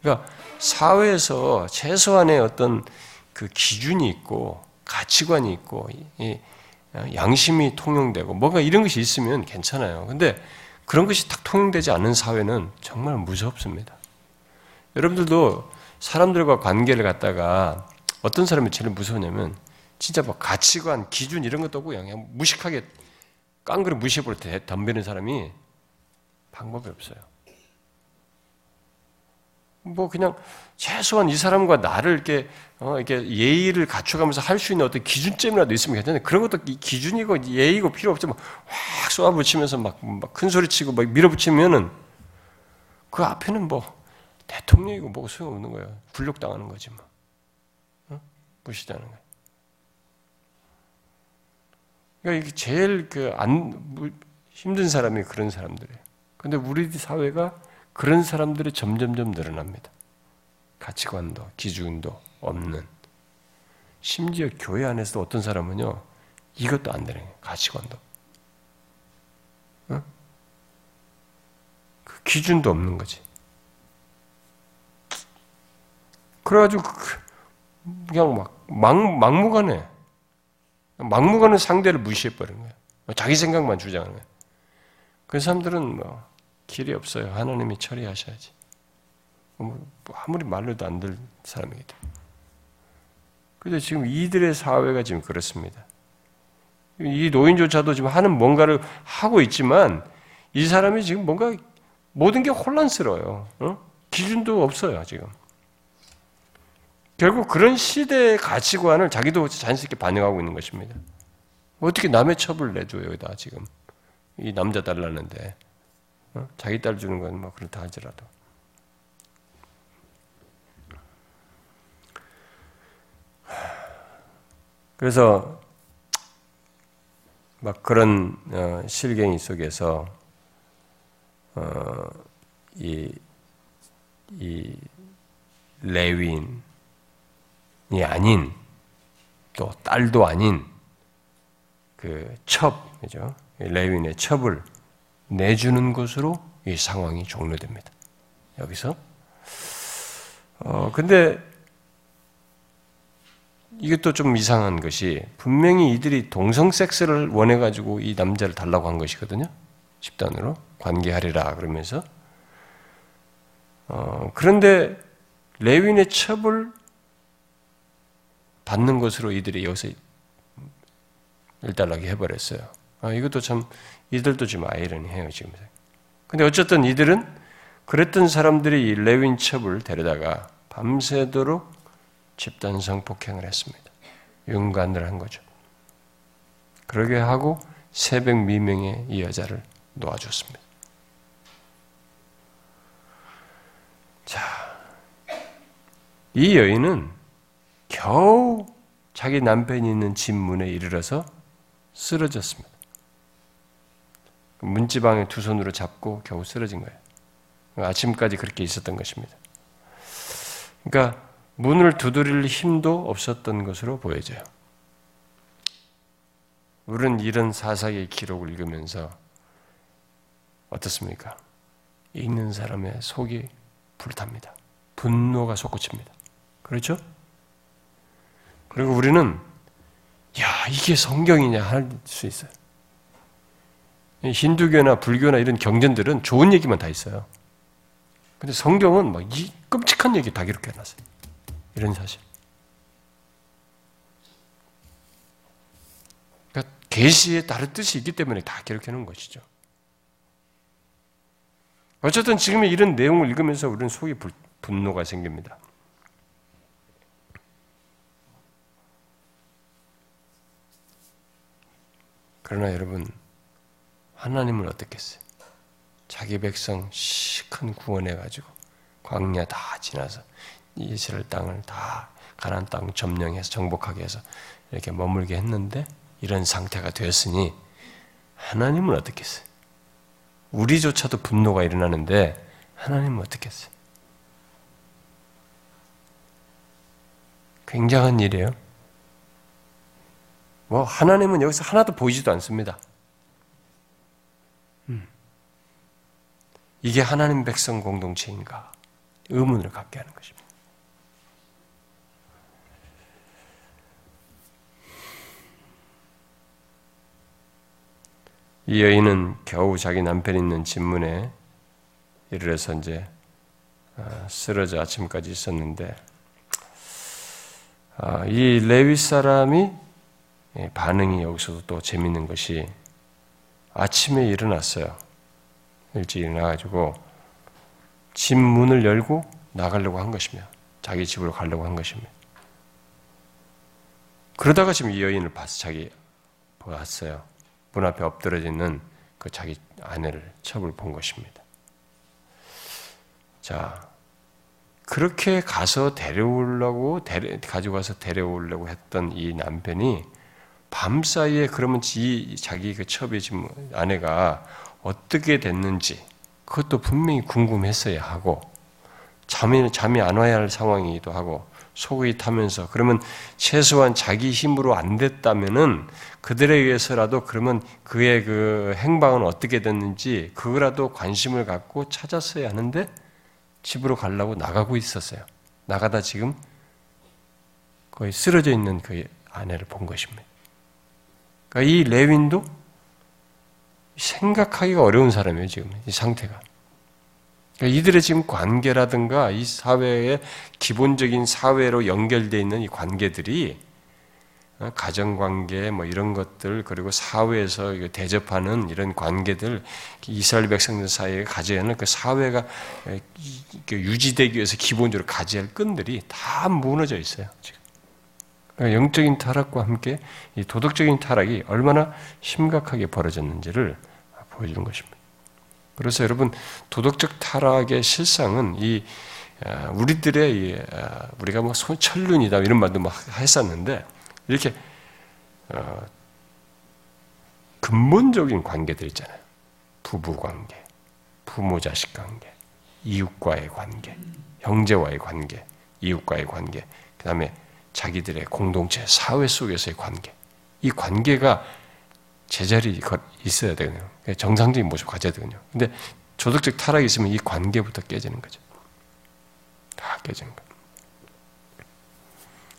그러니까 사회에서 최소한의 어떤 그 기준이 있고 가치관이 있고 어, 양심이 통용되고 뭔가 이런 것이 있으면 괜찮아요. 근데 그런 것이 딱 통용되지 않는 사회는 정말 무섭습니다. 여러분들도 사람들과 관계를 갖다가 어떤 사람이 제일 무서우냐면 진짜 뭐 가치관, 기준 이런 것도 없고 그냥 무식하게 깡그리 무시해볼 때 덤비는 사람이 방법이 없어요. 뭐 그냥 최소한 이 사람과 나를 이렇게 어, 이렇게 예의를 갖춰가면서 할 수 있는 어떤 기준점이라도 있으면 괜찮은데 그런 것도 기준이고 예의고 필요 없죠. 막확 쏘아붙이면서 막 큰 소리 치고 막 밀어붙이면은 그 앞에는 뭐 대통령이고 뭐고 소용없는 거예요. 굴욕당하는 거지 뭐. 어? 무시다는 거예요. 그러니까 이게 제일 그 안 힘든 사람이 그런 사람들이에요. 근데 우리 사회가 그런 사람들이 점점점 늘어납니다. 가치관도 기준도 없는. 심지어 교회 안에서도 어떤 사람은요, 이것도 안 되는 거예요. 가치관도. 어? 그 기준도 없는 거지. 그래가지고 그, 그냥 막 막, 막무가내 막무가내 상대를 무시해버린 거예요. 자기 생각만 주장하는 거예요. 그 사람들은 뭐 길이 없어요. 하나님이 처리하셔야지. 뭐 아무리 말로도 안들 사람이기 때문에. 근데 지금 이들의 사회가 지금 그렇습니다. 이 노인조차도 지금 하는 뭔가를 하고 있지만 이 사람이 지금 뭔가 모든 게 혼란스러워요. 어? 기준도 없어요, 지금. 결국 그런 시대의 가치관을 자기도 자연스럽게 반영하고 있는 것입니다. 어떻게 남의 첩을 내줘요, 여기다 지금. 이 남자 달라는데. 어? 자기 딸 주는 건 뭐 그렇다 할지라도. 그래서 막 그런 어, 실갱이 속에서 어, 이, 이 레윈이 아닌 또 딸도 아닌 그 첩, 그죠? 레윈의 첩을 내주는 것으로 이 상황이 종료됩니다. 여기서. 어, 근데 이것도 좀 이상한 것이 분명히 이들이 동성 섹스를 원해 가지고 이 남자를 달라고 한 것이거든요. 집단으로. 관계하리라 그러면서. 어, 그런데 레윈의 첩을 받는 것으로 이들이 여기서 일단락이 해버렸어요. 아, 이것도 참 이들도 좀 아이러니해요 지금. 근데 어쨌든 이들은 그랬던 사람들이 이 레윈 첩을 데려다가 밤새도록 집단 성폭행을 했습니다. 윤관을 한 거죠. 그러게 하고 새벽 미명에 이 여자를 놓아줬습니다. 자, 이 여인은 겨우 자기 남편이 있는 집 문에 이르러서 쓰러졌습니다. 문지방에 두 손으로 잡고 겨우 쓰러진 거예요. 아침까지 그렇게 있었던 것입니다. 그러니까 문을 두드릴 힘도 없었던 것으로 보여져요. 우리는 이런 사사의 기록을 읽으면서 어떻습니까? 읽는 사람의 속이 불탑니다. 분노가 솟구칩니다. 그렇죠? 그리고 우리는 야 이게 성경이냐 할 수 있어요. 힌두교나 불교나 이런 경전들은 좋은 얘기만 다 있어요. 근데 성경은 막 이 끔찍한 얘기 다 기록해 놨어요. 이런 사실. 그러니까 계시에 다른 뜻이 있기 때문에 다 기록해 놓은 것이죠. 어쨌든 지금 이런 내용을 읽으면서 우리는 속이 분노가 생깁니다. 그러나 여러분, 하나님은 어떻겠어요? 자기 백성 시큰 구원해가지고 광야 다 지나서 이스라엘 땅을 다 가나안 땅 점령해서 정복하게 해서 이렇게 머물게 했는데 이런 상태가 되었으니 하나님은 어떻겠어요? 우리조차도 분노가 일어나는데 하나님은 어떻겠어요? 굉장한 일이에요. 뭐 하나님은 여기서 하나도 보이지도 않습니다. 이게 하나님 백성 공동체인가 의문을 갖게 하는 것입니다. 이 여인은 겨우 자기 남편 있는 집문에 이르러서 이제 아, 쓰러져 아침까지 있었는데 아, 이 레위 사람이 예, 반응이 여기서도 또 재밌는 것이 아침에 일어났어요. 일찍 일어나가지고 집 문을 열고 나가려고 한 것이며 자기 집으로 가려고 한 것입니다. 그러다가 지금 이 여인을 봐서 자기 보았어요. 문 앞에 엎드러져 있는 그 자기 아내를 첩을 본 것입니다. 자, 그렇게 가서 데려오려고 데려, 가지고 가서 데려오려고 했던 이 남편이 밤 사이에 그러면 이 자기 그 첩의 지금 아내가 어떻게 됐는지 그것도 분명히 궁금했어야 하고 잠이 잠이 안 와야 할 상황이기도 하고 속이 타면서 그러면 최소한 자기 힘으로 안 됐다면은 그들에 의해서라도 그러면 그의 그 행방은 어떻게 됐는지 그거라도 관심을 갖고 찾았어야 하는데 집으로 가려고 나가고 있었어요. 나가다 지금 거의 쓰러져 있는 그 아내를 본 것입니다. 그러니까 이 레윈도 생각하기가 어려운 사람이에요, 지금. 이 상태가. 그러니까 이들의 지금 관계라든가 이 사회의 기본적인 사회로 연결되어 있는 이 관계들이 어, 가정관계 뭐 이런 것들 그리고 사회에서 대접하는 이런 관계들 이스라엘 백성들 사이에 가져야 하는 그 사회가 유지되기 위해서 기본적으로 가져야 할 끈들이 다 무너져 있어요. 지금. 그러니까 영적인 타락과 함께 이 도덕적인 타락이 얼마나 심각하게 벌어졌는지를 보여주는 것입니다. 그래서 여러분 도덕적 타락의 실상은 이 아, 우리들의 아, 우리가 뭐 철륜이다 이런 말도 막 했었는데 이렇게 어, 근본적인 관계들 있잖아요. 부부 관계, 부모 자식 관계, 이웃과의 관계, 형제와의 관계, 이웃과의 관계, 그 다음에 자기들의 공동체, 사회 속에서의 관계. 이 관계가 제자리 있어야 되거든요. 정상적인 모습 가져야 되거든요. 근데 조덕적 타락이 있으면 이 관계부터 깨지는 거죠. 다 깨지는 거예요.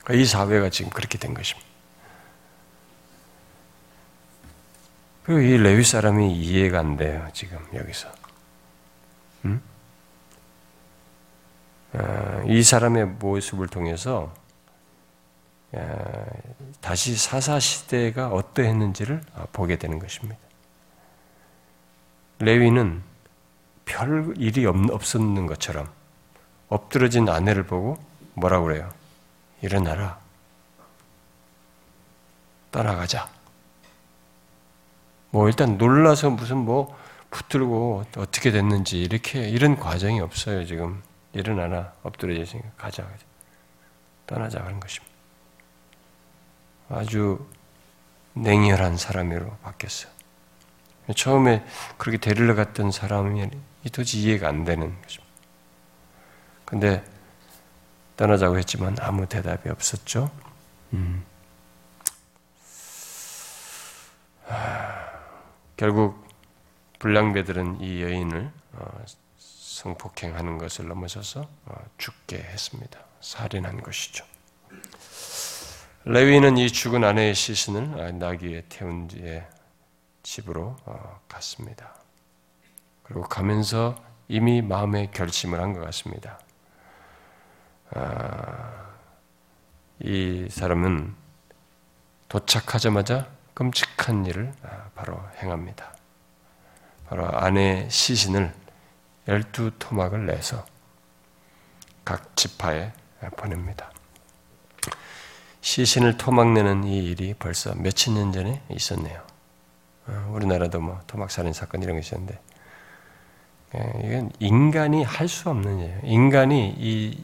그러니까 이 사회가 지금 그렇게 된 것입니다. 그리고 이 레위 사람이 이해가 안 돼요, 지금 여기서. 음? 아, 이 사람의 모습을 통해서 아, 다시 사사 시대가 어떠했는지를 보게 되는 것입니다. 레위는 별 일이 없었는 것처럼 엎드러진 아내를 보고 뭐라고 그래요? 일어나라. 떠나가자. 뭐 일단 놀라서 무슨 뭐 붙들고 어떻게 됐는지 이렇게 이런 과정이 없어요 지금 일어나라 엎드려져 있으니까 가자 떠나자 하는 것입니다. 아주 냉혈한 사람으로 바뀌었어요. 처음에 그렇게 데리러 갔던 사람이 도저히 이해가 안 되는 것입니다. 근데 떠나자고 했지만 아무 대답이 없었죠. 음. 결국 불량배들은 이 여인을 어, 성폭행하는 것을 넘어서서 어, 죽게 했습니다. 살인한 것이죠. 레위는 이 죽은 아내의 시신을 나귀에 태운 뒤에 집으로 어, 갔습니다. 그리고 가면서 이미 마음의 결심을 한 것 같습니다. 아, 이 사람은 도착하자마자 끔찍한 일을 아, 바로 행합니다. 바로 아내 시신을 열두 토막을 내서 각 지파에 보냅니다. 시신을 토막내는 이 일이 벌써 몇천 년 전에 있었네요. 어, 우리나라도 뭐 토막살인 사건 이런 게 있었는데 예, 이건 인간이 할 수 없는 일이에요. 인간이 이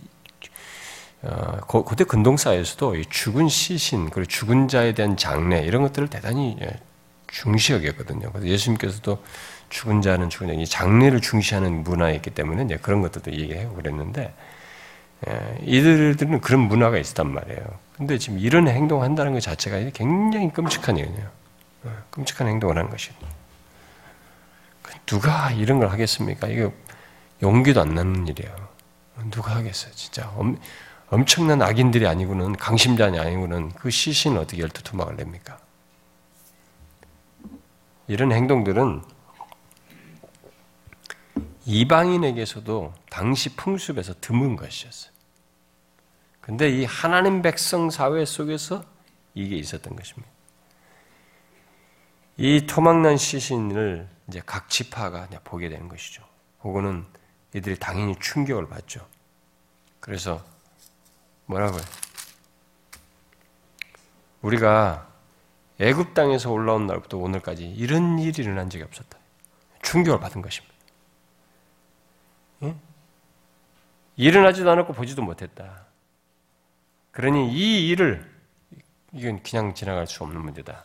어, 고대 근동사에서도 죽은 시신 그리고 죽은 자에 대한 장례 이런 것들을 대단히 예, 중시 여겼거든요. 그래서 예수님께서도 죽은 자는 죽은 자, 이 장례를 중시하는 문화였기 때문에 그런 것들도 얘기하고 그랬는데 예, 이들들은 그런 문화가 있었단 말이에요. 근데 지금 이런 행동을 한다는 것 자체가 굉장히 끔찍한 일이에요. 어, 끔찍한 행동을 하는 것이. 누가 이런 걸 하겠습니까? 이거 용기도 안 나는 일이에요. 누가 하겠어요, 진짜. 엄청난 악인들이 아니고는 강심장이 아니고는 그 시신을 어떻게 열두 투막을 냅니까? 이런 행동들은 이방인에게서도 당시 풍습에서 드문 것이었어요. 근데 이 하나님 백성 사회 속에서 이게 있었던 것입니다. 이 토막난 시신을 이제 각 지파가 보게 되는 것이죠. 그거는 이들이 당연히 충격을 받죠. 그래서 뭐라고요? 우리가 애굽 땅에서 올라온 날부터 오늘까지 이런 일이 일어난 적이 없었다. 충격을 받은 것입니다. 예? 일어나지도 않았고 보지도 못했다. 그러니 이 일을 이건 그냥 지나갈 수 없는 문제다.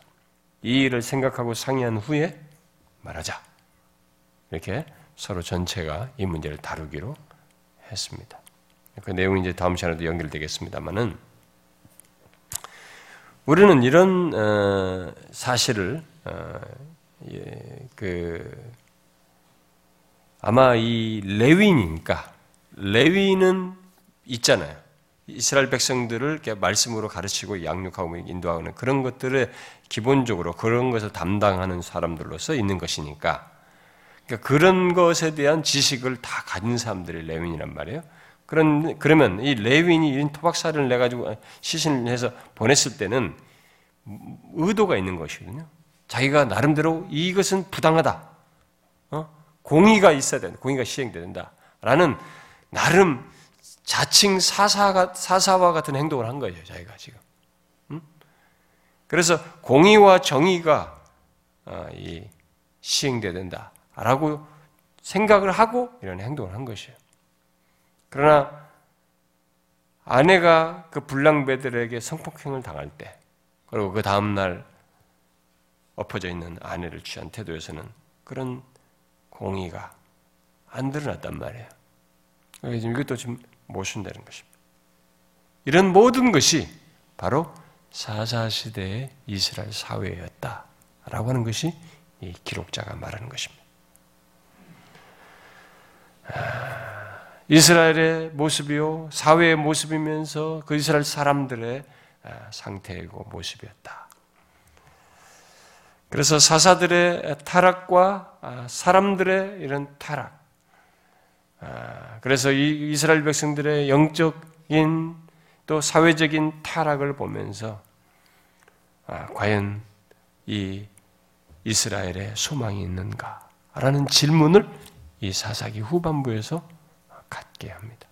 이 일을 생각하고 상의한 후에 말하자. 이렇게 서로 전체가 이 문제를 다루기로 했습니다. 그 내용이 이제 다음 시간에도 연결되겠습니다만은 우리는 이런 어, 사실을 어, 예, 그 아마 이 레위니까 레위는 있잖아요. 이스라엘 백성들을 말씀으로 가르치고 양육하고 인도하는 그런 것들을 기본적으로 그런 것을 담당하는 사람들로서 있는 것이니까 그러니까 그런 것에 대한 지식을 다 가진 사람들이 레윈이란 말이에요. 그런 그러면 이 레윈이 이런 토박살을 내 가지고 시신을 해서 보냈을 때는 의도가 있는 것이거든요. 자기가 나름대로 이것은 부당하다. 어? 공의가 있어야 된다. 공의가 시행된다. 라는 나름 자칭 사사가, 사사와 같은 행동을 한 거예요, 자기가 지금. 음? 그래서 공의와 정의가 어, 시행돼야 된다라고 생각을 하고 이런 행동을 한 것이에요. 그러나 아내가 그 불량배들에게 성폭행을 당할 때, 그리고 그 다음날 엎어져 있는 아내를 취한 태도에서는 그런 공의가 안 드러났단 말이에요. 그래서 이것도 지금 모순되는 것입니다. 이런 모든 것이 바로 사사시대의 이스라엘 사회였다라고 하는 것이 이 기록자가 말하는 것입니다. 아, 이스라엘의 모습이요, 사회의 모습이면서 그 이스라엘 사람들의 아, 상태이고 모습이었다. 그래서 사사들의 타락과 아, 사람들의 이런 타락, 아, 그래서 이 이스라엘 백성들의 영적인 또 사회적인 타락을 보면서 아, 과연 이 이스라엘의 소망이 있는가라는 질문을 이 사사기 후반부에서 갖게 합니다.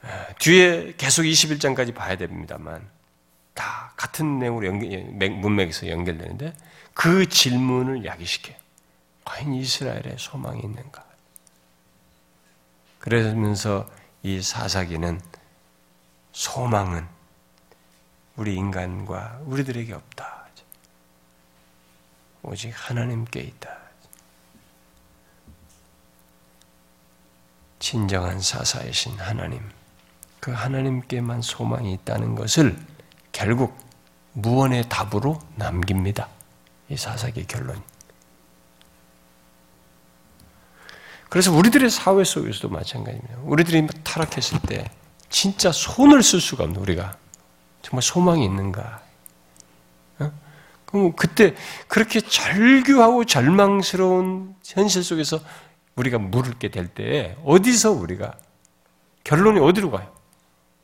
아, 뒤에 계속 21장까지 봐야 됩니다만 다 같은 내용으로 연결, 문맥에서 연결되는데 그 질문을 야기시켜요. 과연 이스라엘의 소망이 있는가? 그러면서 이 사사기는 소망은 우리 인간과 우리들에게 없다. 오직 하나님께 있다. 진정한 사사이신 하나님, 그 하나님께만 소망이 있다는 것을 결국 무언의 답으로 남깁니다. 이 사사기 결론이. 그래서 우리들의 사회 속에서도 마찬가지입니다. 우리들이 타락했을 때 진짜 손을 쓸 수가 없는 우리가 정말 소망이 있는가? 어? 그럼 그때 그렇게 절규하고 절망스러운 현실 속에서 우리가 물을게 될때 어디서 우리가 결론이 어디로 가요?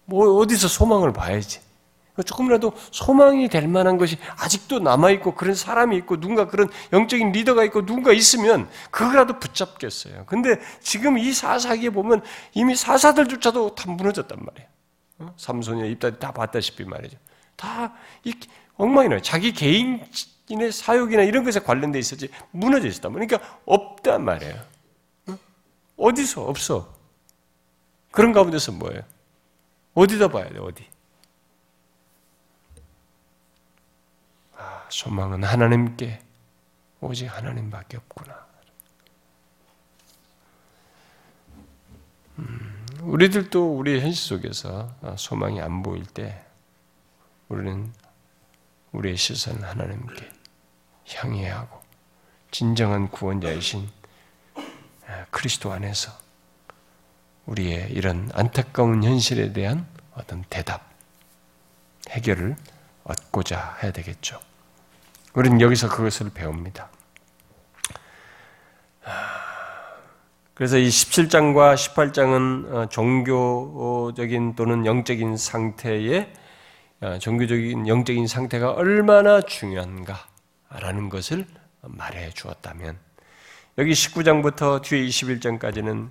뭐 어디서 소망을 봐야지? 조금이라도 소망이 될 만한 것이 아직도 남아있고 그런 사람이 있고 누군가 그런 영적인 리더가 있고 누군가 있으면 그거라도 붙잡겠어요. 근데 지금 이 사사기에 보면 이미 사사들조차도 다 무너졌단 말이에요. 어? 삼손이나 입다리 다 봤다시피 말이죠. 다 엉망이 나요. 자기 개인의 사욕이나 이런 것에 관련돼 있었지 무너져 있었단 말이에요. 그러니까 없단 말이에요. 어? 어디서 없어. 그런 가운데서 뭐예요? 어디다 봐야 돼, 어디? 소망은 하나님께 오직 하나님밖에 없구나. 음, 우리들도 우리의 현실 속에서 소망이 안 보일 때 우리는 우리의 시선을 하나님께 향해야 하고 진정한 구원자이신 그리스도 안에서 우리의 이런 안타까운 현실에 대한 어떤 대답, 해결을 얻고자 해야 되겠죠. 우리는 여기서 그것을 배웁니다. 그래서 이 17장과 18장은 어, 종교적인 또는 영적인 상태의 어, 종교적인 영적인 상태가 얼마나 중요한가 라는 것을 말해 주었다면 여기 19장부터 뒤에 21장까지는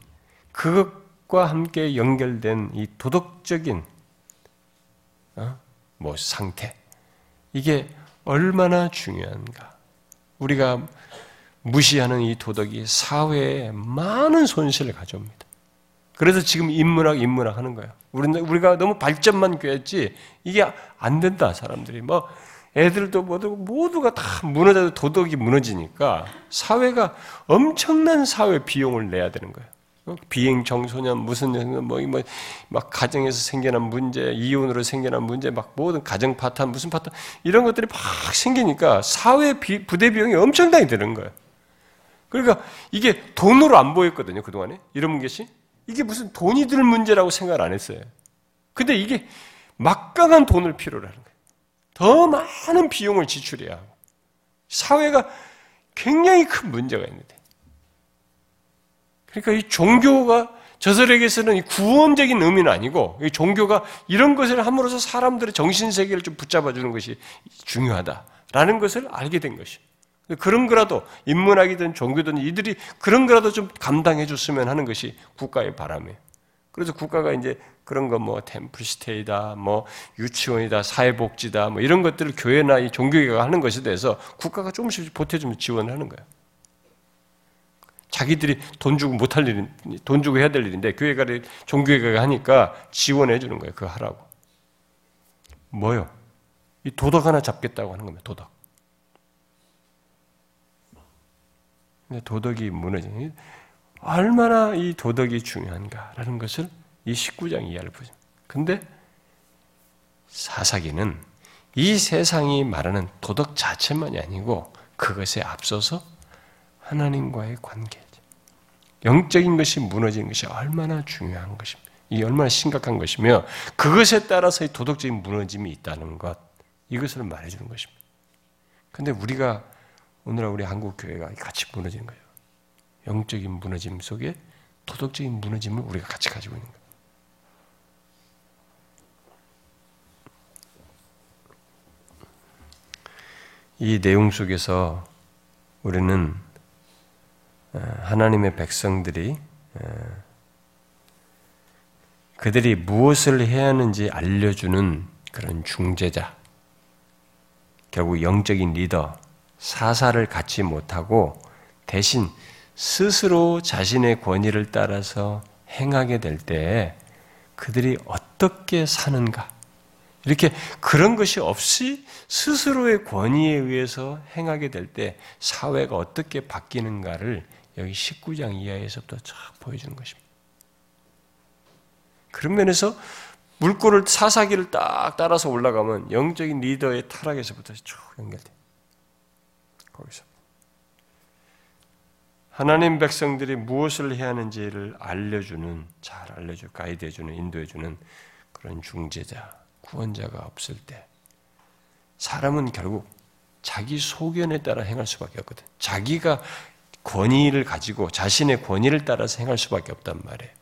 그것과 함께 연결된 이 도덕적인 어? 뭐 상태 이게 얼마나 중요한가. 우리가 무시하는 이 도덕이 사회에 많은 손실을 가져옵니다. 그래서 지금 인문학, 인문학 하는 거예요. 우리는, 우리가 너무 발전만 꾀했지, 이게 안 된다, 사람들이. 뭐, 애들도 모두, 모두가 다 무너져도 도덕이 무너지니까 사회가 엄청난 사회 비용을 내야 되는 거예요. 어? 비행 청소년 무슨 뭐막 뭐, 가정에서 생겨난 문제, 이혼으로 생겨난 문제, 막 모든 가정 파탄 무슨 파탄 이런 것들이 막 생기니까 사회 비, 부대 비용이 엄청나게 드는 거예요. 그러니까 이게 돈으로 안 보였거든요 그 동안에 이런 것이 이게 무슨 돈이 들 문제라고 생각을 안 했어요. 근데 이게 막강한 돈을 필요로 하는 거예요. 더 많은 비용을 지출해야 하고 사회가 굉장히 큰 문제가 있는데 그러니까 이 종교가 저들에게서는 구원적인 의미는 아니고 이 종교가 이런 것을 함으로써 사람들의 정신 세계를 좀 붙잡아 주는 것이 중요하다라는 것을 알게 된 것이. 그런 거라도 인문학이든 종교든 이들이 그런 거라도 좀 감당해 줬으면 하는 것이 국가의 바람이에요. 그래서 국가가 이제 그런 거 뭐 템플스테이다, 뭐 유치원이다, 사회복지다, 뭐 이런 것들을 교회나 이 종교계가 하는 것에 대해서 국가가 조금씩 보태주면 지원을 하는 거예요. 자기들이 돈 주고 못할 일은 돈 주고 해야 될 일인데 교회가 종교회가 하니까 지원해 주는 거예요. 그거 하라고. 뭐요? 이 도덕 하나 잡겠다고 하는 겁니다. 도덕. 근데 도덕이 무너지는 얼마나 이 도덕이 중요한가라는 것을 이 19장 이해를 보죠. 근데 사사기는 이 세상이 말하는 도덕 자체만이 아니고 그것에 앞서서 하나님과의 관계죠. 영적인 것이 무너지는 것이 얼마나 중요한 것입니다. 이 얼마나 심각한 것이며 그것에 따라서 도덕적인 무너짐이 있다는 것 이것을 말해주는 것입니다. 근데 우리가 오늘 우리 한국 교회가 같이 무너지는 거예요. 영적인 무너짐 속에 도덕적인 무너짐을 우리가 같이 가지고 있는 거예요. 이 내용 속에서 우리는 하나님의 백성들이 그들이 무엇을 해야 하는지 알려주는 그런 중재자, 결국 영적인 리더, 사사를 갖지 못하고 대신 스스로 자신의 권위를 따라서 행하게 될때 그들이 어떻게 사는가? 이렇게 그런 것이 없이 스스로의 권위에 의해서 행하게 될 때 사회가 어떻게 바뀌는가를 여기 19장 이하에서부터 쫙 보여주는 것입니다. 그런 면에서 물꼬를 사사기를 딱 따라서 올라가면 영적인 리더의 타락에서부터 쭉 연결돼. 거기서 하나님 백성들이 무엇을 해야 하는지를 알려주는 잘 알려줘 가이드해주는 인도해주는 그런 중재자 구원자가 없을 때 사람은 결국 자기 소견에 따라 행할 수밖에 없거든. 자기가 권위를 가지고 자신의 권위를 따라서 행할 수밖에 없단 말이에요.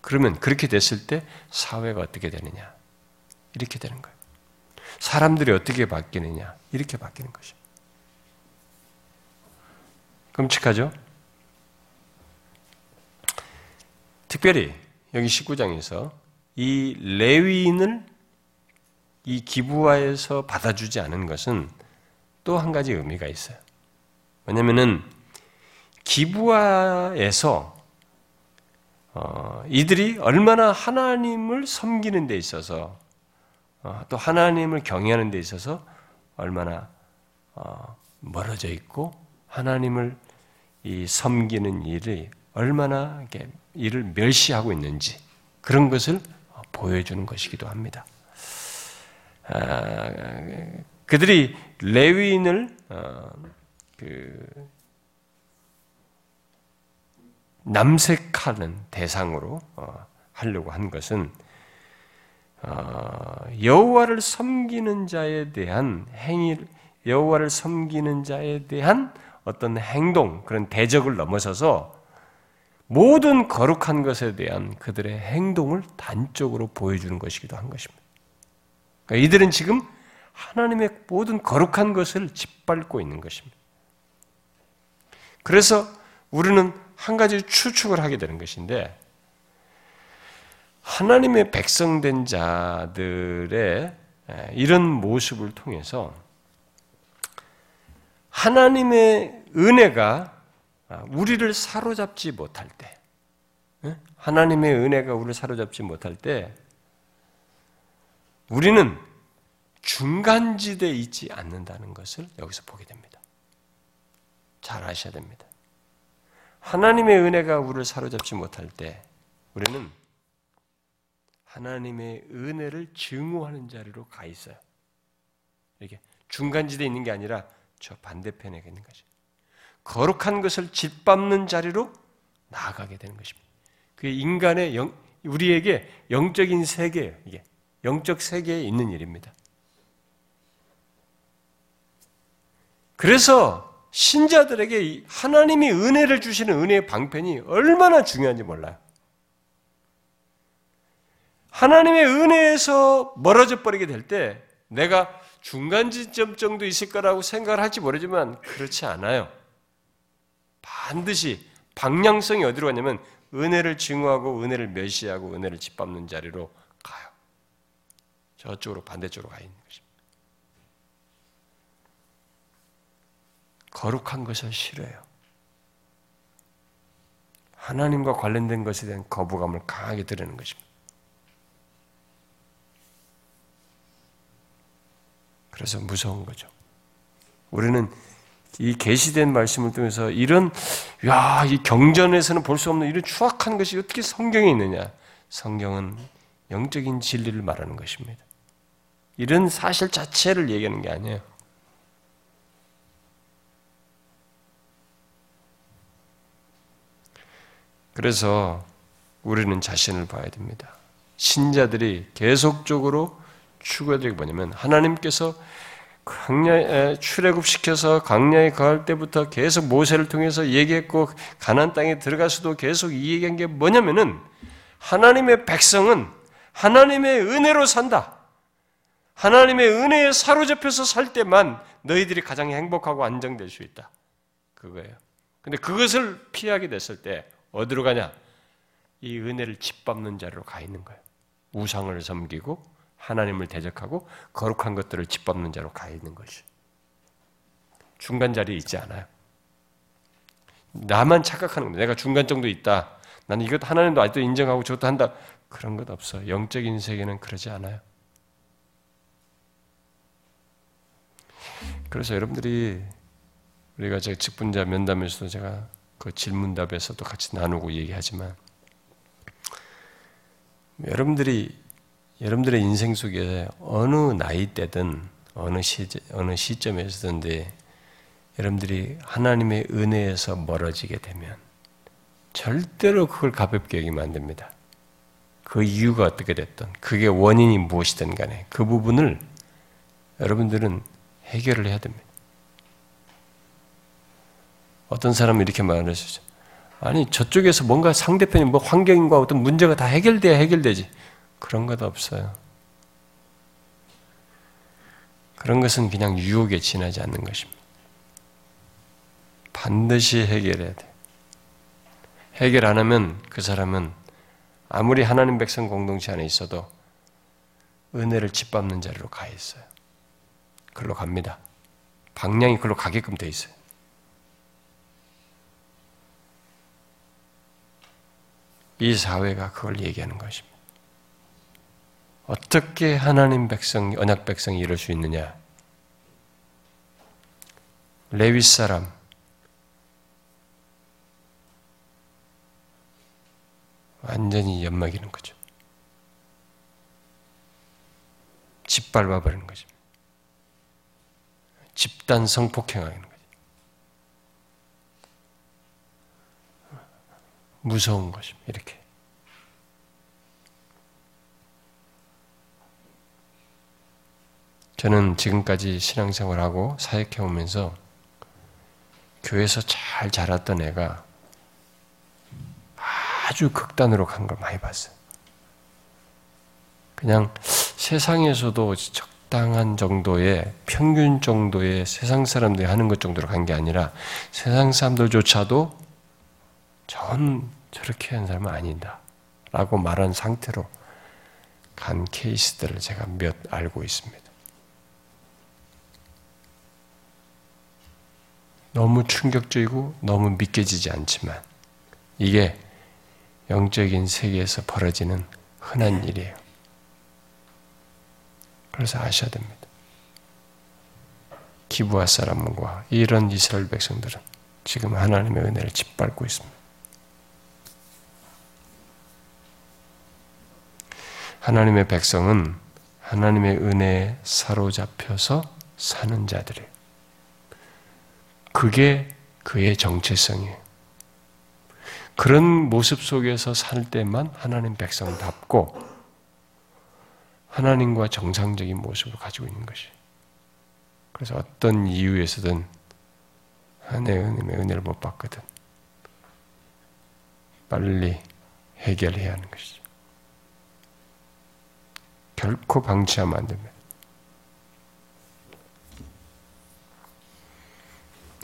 그러면 그렇게 됐을 때 사회가 어떻게 되느냐? 이렇게 되는 거예요. 사람들이 어떻게 바뀌느냐? 이렇게 바뀌는 것이죠. 끔찍하죠? 특별히 여기 19장에서 이 레위인을 이 기부화에서 받아주지 않은 것은 또 한 가지 의미가 있어요. 왜냐면은 기부화에서 어, 이들이 얼마나 하나님을 섬기는 데 있어서 어, 또 하나님을 경외하는 데 있어서 얼마나 어, 멀어져 있고 하나님을 이 섬기는 일이 얼마나 이를 멸시하고 있는지 그런 것을 보여주는 것이기도 합니다. 아, 그들이 레위인을 어, 그 남색하는 대상으로 어, 하려고 한 것은 어, 여호와를 섬기는 자에 대한 행위, 여호와를 섬기는 자에 대한 어떤 행동, 그런 대적을 넘어서서 모든 거룩한 것에 대한 그들의 행동을 단적으로 보여주는 것이기도 한 것입니다. 그러니까 이들은 지금 하나님의 모든 거룩한 것을 짓밟고 있는 것입니다. 그래서 우리는 한 가지 추측을 하게 되는 것인데 하나님의 백성된 자들의 이런 모습을 통해서 하나님의 은혜가 우리를 사로잡지 못할 때, 하나님의 은혜가 우리를 사로잡지 못할 때, 우리는 중간지대에 있지 않는다는 것을 여기서 보게 됩니다. 잘 아셔야 됩니다. 하나님의 은혜가 우리를 사로잡지 못할 때, 우리는 하나님의 은혜를 증오하는 자리로 가 있어요. 이렇게 중간지대에 있는 게 아니라 저 반대편에 있는 것이. 거룩한 것을 짓밟는 자리로 나아가게 되는 것입니다. 그 인간의 영, 우리에게 영적인 세계예요. 이게 영적 세계에 있는 일입니다. 그래서 신자들에게 하나님이 은혜를 주시는 은혜의 방편이 얼마나 중요한지 몰라요. 하나님의 은혜에서 멀어져 버리게 될 때 내가 중간 지점 정도 있을 거라고 생각을 할지 모르지만 그렇지 않아요. 반드시 방향성이 어디로 가냐면 은혜를 증오하고 은혜를 멸시하고 은혜를 짓밟는 자리로 가요. 저쪽으로 반대쪽으로 가 있는 것입니다. 거룩한 것을 싫어요. 하나님과 관련된 것에 대한 거부감을 강하게 드리는 것입니다. 그래서 무서운 거죠. 우리는 이 계시된 말씀을 통해서 이런 야, 이 경전에서는 볼 수 없는 이런 추악한 것이 어떻게 성경에 있느냐? 성경은 영적인 진리를 말하는 것입니다. 이런 사실 자체를 얘기하는 게 아니에요. 그래서 우리는 자신을 봐야 됩니다. 신자들이 계속적으로 추구해야 되게 뭐냐면 하나님께서 강야에 출애굽시켜서 강야에 거할 때부터 계속 모세를 통해서 얘기했고 가나안 땅에 들어가서도 계속 이 얘기한 게 뭐냐면은 하나님의 백성은 하나님의 은혜로 산다. 하나님의 은혜에 사로잡혀서 살 때만 너희들이 가장 행복하고 안정될 수 있다. 그거예요. 근데 그것을 피하게 됐을 때 어디로 가냐? 이 은혜를 짓밟는 자리로 가 있는 거예요. 우상을 섬기고 하나님을 대적하고 거룩한 것들을 짓밟는 자로 가 있는 것이. 중간 자리에 있지 않아요. 나만 착각하는 겁니다. 내가 중간 정도 있다. 나는 이것 하나님도 아직도 인정하고 저것도 한다. 그런 것 없어요. 영적인 세계는 그러지 않아요. 그래서 여러분들이 우리가 제 직분자 면담에서도 제가 그 질문답에서도 같이 나누고 얘기하지만 여러분들이 여러분들의 인생 속에 어느 나이 때든 어느 시 어느 시점에서든지 여러분들이 하나님의 은혜에서 멀어지게 되면 절대로 그걸 가볍게 여기면 안 됩니다. 그 이유가 어떻게 됐든 그게 원인이 무엇이든 간에 그 부분을 여러분들은 해결을 해야 됩니다. 어떤 사람은 이렇게 말을 했죠. 아니 저쪽에서 뭔가 상대편이 뭐 환경과 어떤 문제가 다 해결돼야 해결되지. 그런 것 없어요. 그런 것은 그냥 유혹에 지나지 않는 것입니다. 반드시 해결해야 돼. 해결 안 하면 그 사람은 아무리 하나님 백성 공동체 안에 있어도 은혜를 짓밟는 자리로 가 있어요. 글로 갑니다. 방향이 글로 가게끔 돼 있어요. 이 사회가 그걸 얘기하는 것입니다. 어떻게 하나님 백성, 언약 백성이 이럴 수 있느냐? 레위 사람, 완전히 연막이는 거죠. 짓밟아 버리는 거죠. 집단 성폭행하는 거죠. 무서운 것입니다. 이렇게. 저는 지금까지 신앙생활하고 사역해 오면서 교회에서 잘 자랐던 애가 아주 극단으로 간 걸 많이 봤어요. 그냥 세상에서도 적당한 정도의 평균 정도의 세상 사람들이 하는 것 정도로 간 게 아니라 세상 사람들조차도 전 저렇게 하는 사람은 아니다. 라고 말한 상태로 간 케이스들을 제가 몇 알고 있습니다. 너무 충격적이고 너무 믿겨지지 않지만 이게 영적인 세계에서 벌어지는 흔한 일이에요. 그래서 아셔야 됩니다. 기부할 사람과 이런 이스라엘 백성들은 지금 하나님의 은혜를 짓밟고 있습니다. 하나님의 백성은 하나님의 은혜에 사로잡혀서 사는 자들이에요. 그게 그의 정체성이에요. 그런 모습 속에서 살 때만 하나님 백성답고 하나님과 정상적인 모습을 가지고 있는 것이. 그래서 어떤 이유에서든 하나님의 은혜를 못 받거든. 빨리 해결해야 하는 것이죠. 결코 방치하면 안 됩니다.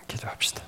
기도합시다.